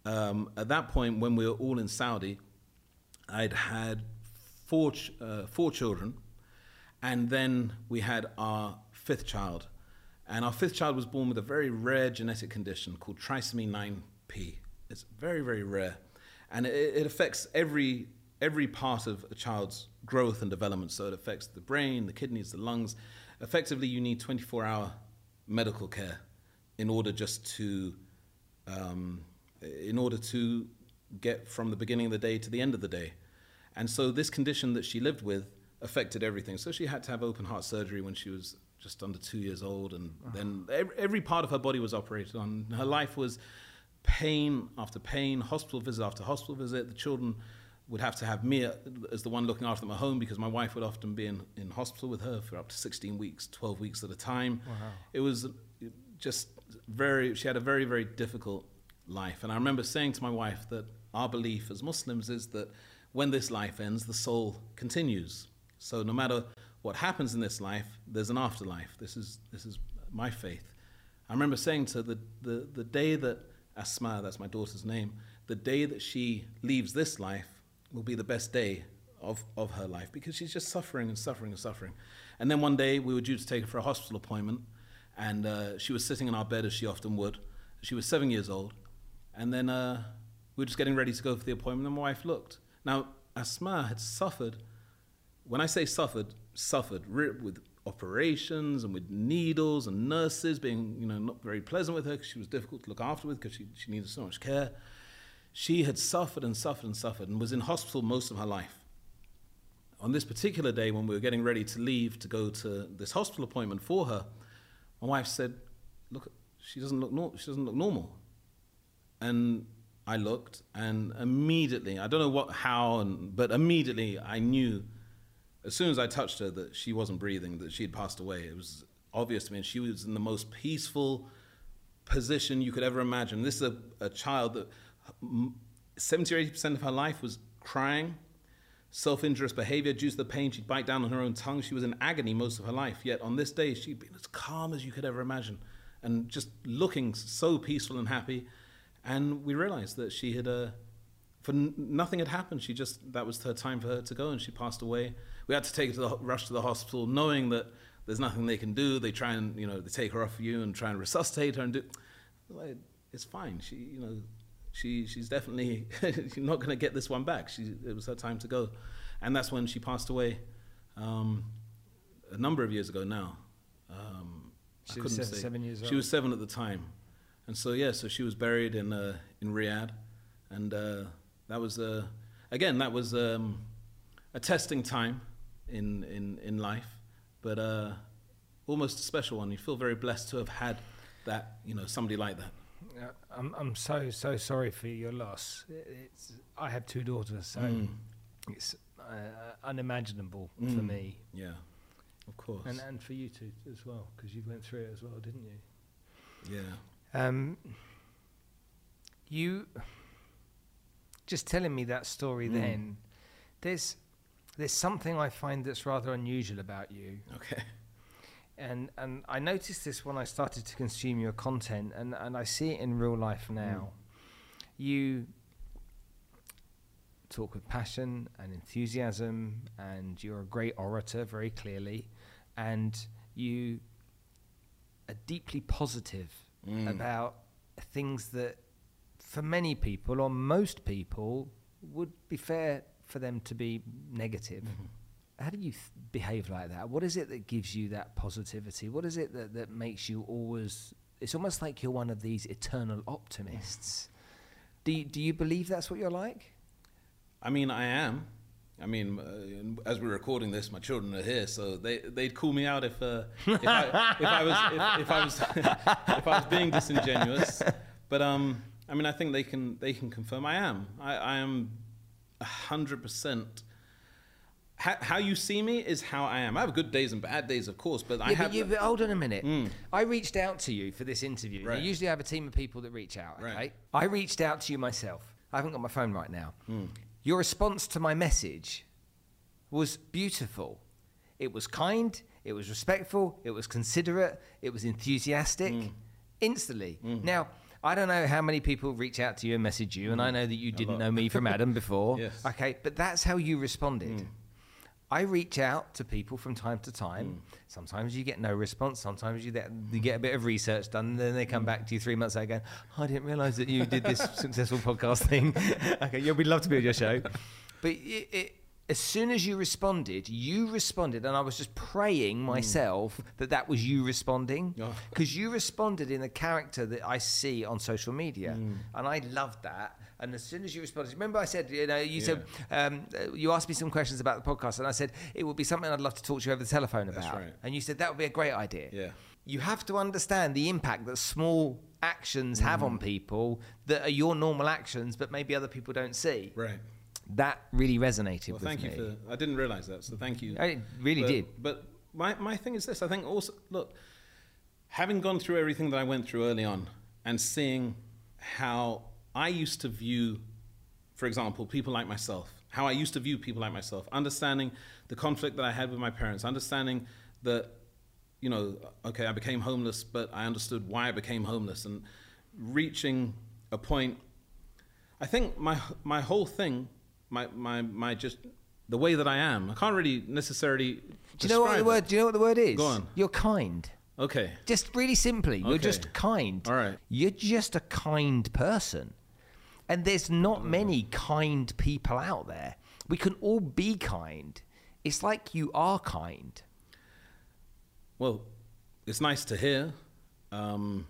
um, at that point when we were all in Saudi, I'd had four uh, four children, and then we had our fifth child. And our fifth child was born with a very rare genetic condition called trisomy 9p. It's very, very rare. And it, it affects every, every part of a child's growth and development. So it affects the brain, the kidneys, the lungs. Effectively, you need 24 hour medical care in order just to, um, in order to get from the beginning of the day to the end of the day. And so this condition that she lived with affected everything. So she had to have open heart surgery when she was just under two years old, and uh-huh. then every, every, part of her body was operated on. Her life was pain after pain, hospital visit after hospital visit. The children would have to have me as the one looking after them at home because my wife would often be in, in hospital with her for up to 16 weeks, 12 weeks at a time. Wow. It was just very, she had a very, very difficult life. And I remember saying to my wife that our belief as Muslims is that when this life ends, the soul continues. So no matter what happens in this life, there's an afterlife. This is, this is my faith. I remember saying to the, the, the day that Asma, that's my daughter's name, the day that she leaves this life will be the best day of, of her life because she's just suffering and suffering and suffering. And then one day we were due to take her for a hospital appointment, and uh, she was sitting in our bed as she often would. She was seven years old, and then uh, we were just getting ready to go for the appointment, and my wife looked. Now, Asma had suffered, when I say suffered, suffered with operations and with needles and nurses being, you know, not very pleasant with her because she was difficult to look after with because she, she needed so much care. She had suffered and suffered and suffered and was in hospital most of her life. On this particular day, when we were getting ready to leave to go to this hospital appointment for her, my wife said, "Look, she doesn't look no- she doesn't look normal." And I looked, and immediately, I don't know what, how, and, but immediately I knew as soon as I touched her that she wasn't breathing, that she had passed away. It was obvious to me, and she was in the most peaceful position you could ever imagine. This is a, a child that 70 or 80% of her life was crying, self injurious behavior due to the pain. She'd bite down on her own tongue. She was in agony most of her life. Yet on this day, she'd been as calm as you could ever imagine and just looking so peaceful and happy. And we realized that she had, uh, for nothing had happened. She just, that was her time for her to go, and she passed away we had to take her to the rush to the hospital, knowing that there's nothing they can do. They try and you know they take her off you and try and resuscitate her and do. It's fine. She you know she she's definitely (laughs) not going to get this one back. She it was her time to go, and that's when she passed away. Um, a number of years ago now. Um, she was seven, seven, years old. She was seven at the time, and so yeah, so she was buried in uh, in Riyadh, and uh, that was uh, again that was um, a testing time in, in, in life, but uh, almost a special one. You feel very blessed to have had that, you know, somebody like that. I'm, I'm so, so sorry for your loss. It's, I have two daughters, so mm. it's uh, unimaginable mm. for me. Yeah, of course. And, and for you too as well, because you went through it as well, didn't you? Yeah. Um, you just telling me that story mm. then, there's there's something I find that's rather unusual about you. Okay. And and I noticed this when I started to consume your content, and, and I see it in real life now. Mm. You talk with passion and enthusiasm, and you're a great orator, very clearly, and you are deeply positive mm. about things that, for many people or most people, would be fair for them to be negative. Mm-hmm. How do you th- behave like that? What is it that gives you that positivity? What is it that, that makes you always it's almost like you're one of these eternal optimists. Do you, do you believe that's what you're like? I mean, I am. I mean, uh, as we're recording this, my children are here, so they they'd call me out if uh, if, I, if I was if, if I was (laughs) if I was being disingenuous. But um, I mean, I think they can they can confirm I am. I, I am hundred percent. How you see me is how I am. I have good days and bad days, of course, but I have. but, you, but hold on a minute. I reached out to you for this interview. Right. I usually have a team of people that reach out. Okay. Right. I reached out to you myself. I haven't got my phone right now. Hmm. Your response to my message was beautiful. It was kind. It was respectful. It was considerate. It was enthusiastic. Hmm. Instantly. Now. I don't know how many people reach out to you and message you, and I mm. know that you didn't know me from Adam before. (laughs) Yes. Okay, but that's how you responded. Mm. I reach out to people from time to time. Mm. Sometimes you get no response. Sometimes you get, you get a bit of research done, and then they come back to you three months later going, "I didn't realise that you did this (laughs) successful podcast thing." (laughs) okay, yeah, we'd love to be on your show. But it, it, as soon as you responded, you responded, and I was just praying myself that that was you responding Oh. because you responded in the character that I see on social media, and I loved that. And as soon as you responded, remember I said, you know, you said um, you asked me some questions about the podcast, and I said it would be something I'd love to talk to you over the telephone about. right. And you said that would be a great idea. Yeah. You have to understand the impact that small actions have Mm. on people that are your normal actions, but maybe other people don't see. right. That really resonated Well, with thank me. you for. I didn't realize that, so thank you. I really but, did. But my my thing is this: I think also look, having gone through everything that I went through early on, and seeing how I used to view, for example, people like myself, how I used to view people like myself, understanding the conflict that I had with my parents, understanding that, you know, okay, I became homeless, but I understood why I became homeless, and reaching a point I think my my whole thing, my my my just the way that I am, I can't really necessarily. Do you know what the word? it. Do you know what the word is? Go on. You're kind. Okay. Just really simply, you're just kind. All right. You're just a kind person. And there's not many kind people out there. We can all be kind. It's like you are kind. Well, it's nice to hear. Um,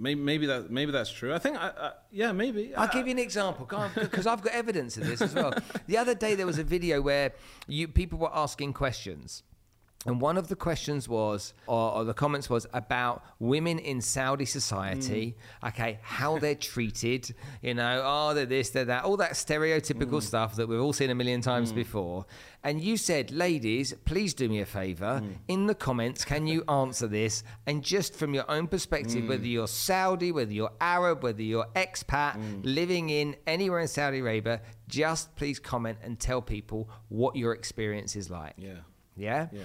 maybe maybe that maybe that's true. I think I, I yeah maybe. I'll give you an example because I've got evidence of this as well. the other day there was a video where you people were asking questions. And one of the questions was, or, or the comments was about women in Saudi society, mm. okay, how they're treated, you know, oh, they're this, they're that, all that stereotypical mm. stuff that we've all seen a million times mm. before. And you said, ladies, please do me a favor. In the comments, can you answer this? And just from your own perspective, whether you're Saudi, whether you're Arab, whether you're expat, living in anywhere in Saudi Arabia, just please comment and tell people what your experience is like. Yeah. Yeah? Yeah.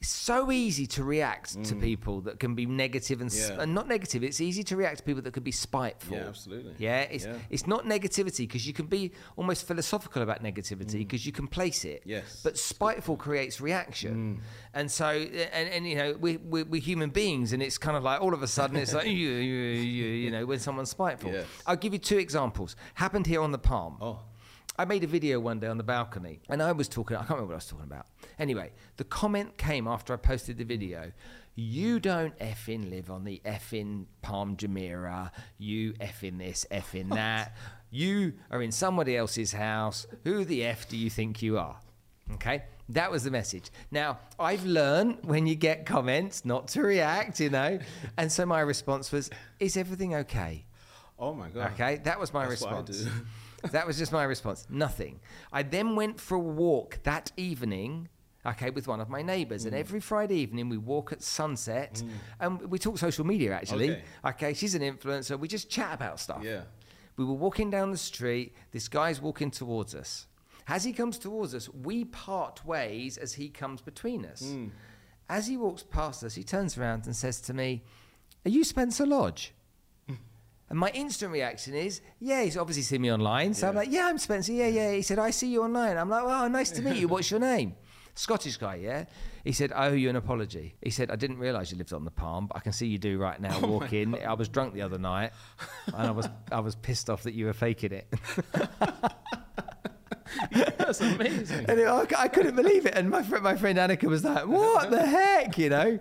It's so easy to react to mm. people that can be negative and, Yeah. and not negative. It's easy to react to people that could be spiteful. Yeah, absolutely. Yeah, it's Yeah. it's not negativity because you can be almost philosophical about negativity mm. because you can place it. Yes. But spiteful creates reaction, mm. and so and, and you know we we we're human beings, and it's kind of like all of a sudden it's like (laughs) you, you, you, you know when someone's spiteful. Yes. I'll give you two examples. Happened here on the Palm. Oh. I made a video one day on the balcony and I was talking, I can't remember what I was talking about. Anyway, the comment came after I posted the video. You don't effing live on the effing Palm Jumeirah. You effing this, effing that. You are in somebody else's house. Who the F do you think you are? Okay, that was the message. Now, I've learned when you get comments not to react, you know. And so my response was, Is everything okay? Oh my god. Okay, that was my That's response. That was just my response. Nothing. I then went for a walk that evening. Okay, with one of my neighbours, Mm. and every Friday evening we walk at sunset, and we talk social media. Actually, Okay. okay, she's an influencer. We just chat about stuff. Yeah. We were walking down the street. This guy's walking towards us. As he comes towards us, we part ways as he comes between us. Hmm. As he walks past us, he turns around and says to me, Are you Spencer Lodge? And my instant reaction is, yeah, he's obviously seen me online. So I'm like, yeah, I'm Spencer. Yeah, yeah. He said, I see you online. I'm like, oh, nice to meet you. What's your name? (laughs) Scottish guy, yeah? He said, I owe you an apology. He said, I didn't realise you lived on the palm, but I can see you do right now (laughs) oh walk walking. I was drunk the other night and I was, I was pissed off that you were faking it. (laughs) That's amazing. And it, I, I couldn't believe it. And my friend, my friend Annika was like, "What the heck?" You know.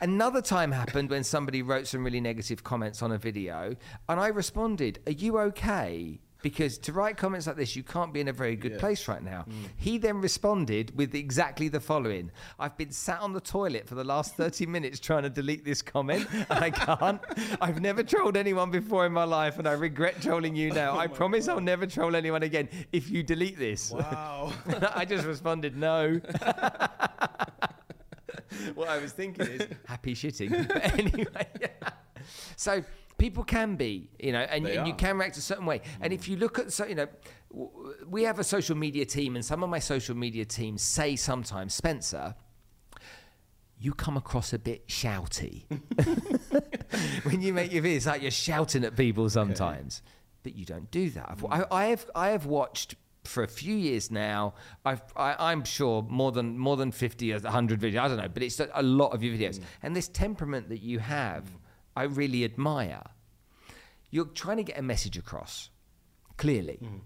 Another time happened when somebody wrote some really negative comments on a video, and I responded, "Are you okay?" Because to write comments like this, you can't be in a very good Yeah. place right now. Mm. He then responded with exactly the following I've been sat on the toilet for the last 30 (laughs) minutes trying to delete this comment, and I can't. I've never trolled anyone before in my life, and I regret trolling you now. (laughs) Oh I promise I'll never troll anyone again if you delete this. Wow. (laughs) I just responded, no. (laughs) what I was thinking is (laughs) happy shitting. (laughs) But anyway, so people can be, you know, and, and you can react a certain way. And if mm. you look at, so you know, w- we have a social media team, and some of my social media teams say sometimes, Spencer. You come across a bit shouty when you make your videos. Like you're shouting at people sometimes, but you don't do that. I've, mm. I, I have I have watched for a few years now. I've I, I'm sure more than more than fifty or hundred videos. I don't know, but it's a, a lot of your videos. Mm. And this temperament that you have, mm. I really admire. You're trying to get a message across clearly. Mm.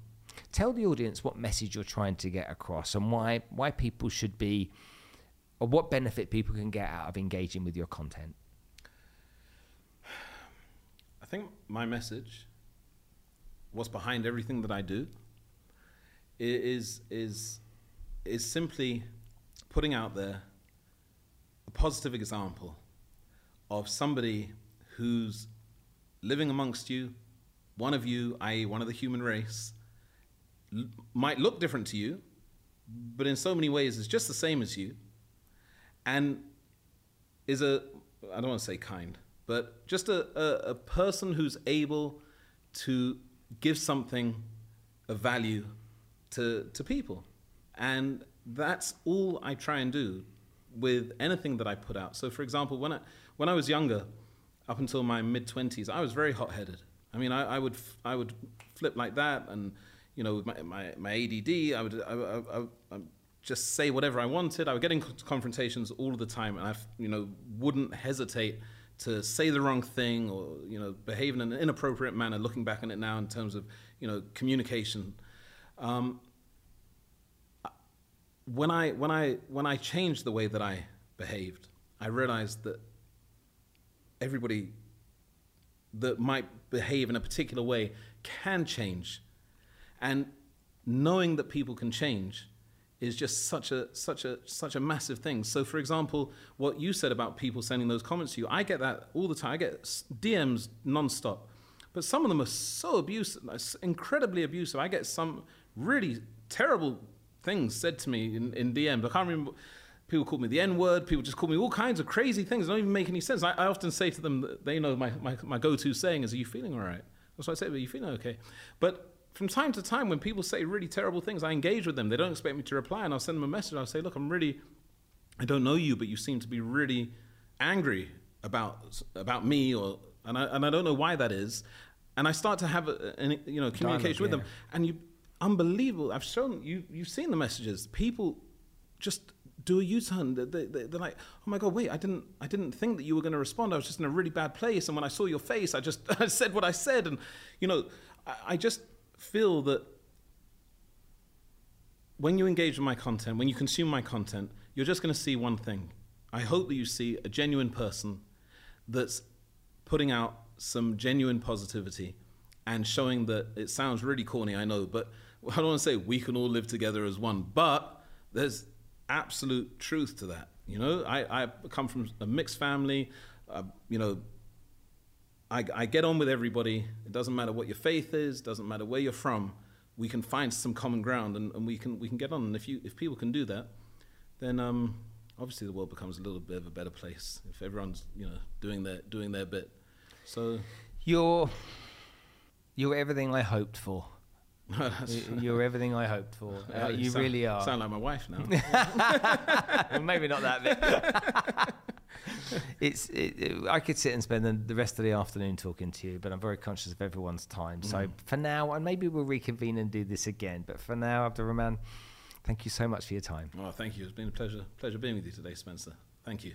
Tell the audience what message you're trying to get across and why why people should be or what benefit people can get out of engaging with your content. I think my message, what's behind everything that I do, is is is simply putting out there a positive example of somebody who's living amongst you, one of you, i.e., one of the human race, l- might look different to you, but in so many ways is just the same as you, and is a I don't want to say kind, but just a, a, a person who's able to give something of value to to people. And that's all I try and do with anything that I put out. So for example, when I when I was younger, up until my mid twenties, I was very hot headed. I mean I, I would I would flip like that and you know, with my, my, my ADD, I would I, I, I, I just say whatever I wanted. I would get in confrontations all the time, and I, you know, wouldn't hesitate to say the wrong thing or you know, behave in an inappropriate manner. Looking back on it now, in terms of you know, communication. Um, when I when I when I changed the way that I behaved, I realized that everybody that might behave in a particular way can change. And knowing that people can change is just such a such a such a massive thing. So for example what you said about people sending those comments to you i get that all the time. I get dms nonstop. But some of them are so abusive incredibly abusive. I get some really terrible things said to me in, in dms i can't remember People call me the N word. People just call me all kinds of crazy things. They don't even make any sense. I, I often say to them, that they know my, my, my go to saying is, Are you feeling all right? That's what I say, Are you feeling okay? But from time to time, when people say really terrible things, I engage with them. They don't expect me to reply, and I'll send them a message. I'll say, Look, I'm really, I don't know you, but you seem to be really angry about, about me, or, and, I, and I don't know why that is. And I start to have a, a, you know, communication with Dialogue, them. And you, unbelievable. I've shown you, you've seen the messages. People just do a U-turn. They, they, they're like, oh my god, wait, I didn't, I didn't think that you were going to respond. I was just in a really bad place, and when I saw your face, I just, (laughs) I said what I said, and you know, I, I just feel that when you engage with my content, when you consume my content, you're just going to see one thing. I hope that you see a genuine person that's putting out some genuine positivity and showing that it sounds really corny, I know, but I don't want to say we can all live together as one, but there's absolute truth to that. You know, I, I come from a mixed family. Uh, you know, I, I get on with everybody. It doesn't matter what your faith is. Doesn't matter where you're from. We can find some common ground, and, and we can we can get on. And if you if people can do that, then um, obviously the world becomes a little bit of a better place if everyone's you know doing their doing their bit. So You're you're everything I hoped for. You're everything I hoped for. (laughs) Uh, you sound- really are. Sound like my wife now. (laughs) (laughs) well, maybe not that bit. it's. It, it- I could sit and spend the, the rest of the afternoon talking to you, but I'm very conscious of everyone's time. So for now, and maybe we'll reconvene and do this again. But for now, Abdurahman, thank you so much for your time. oh, thank you. It's been a pleasure pleasure being with you today, Spencer. Thank you.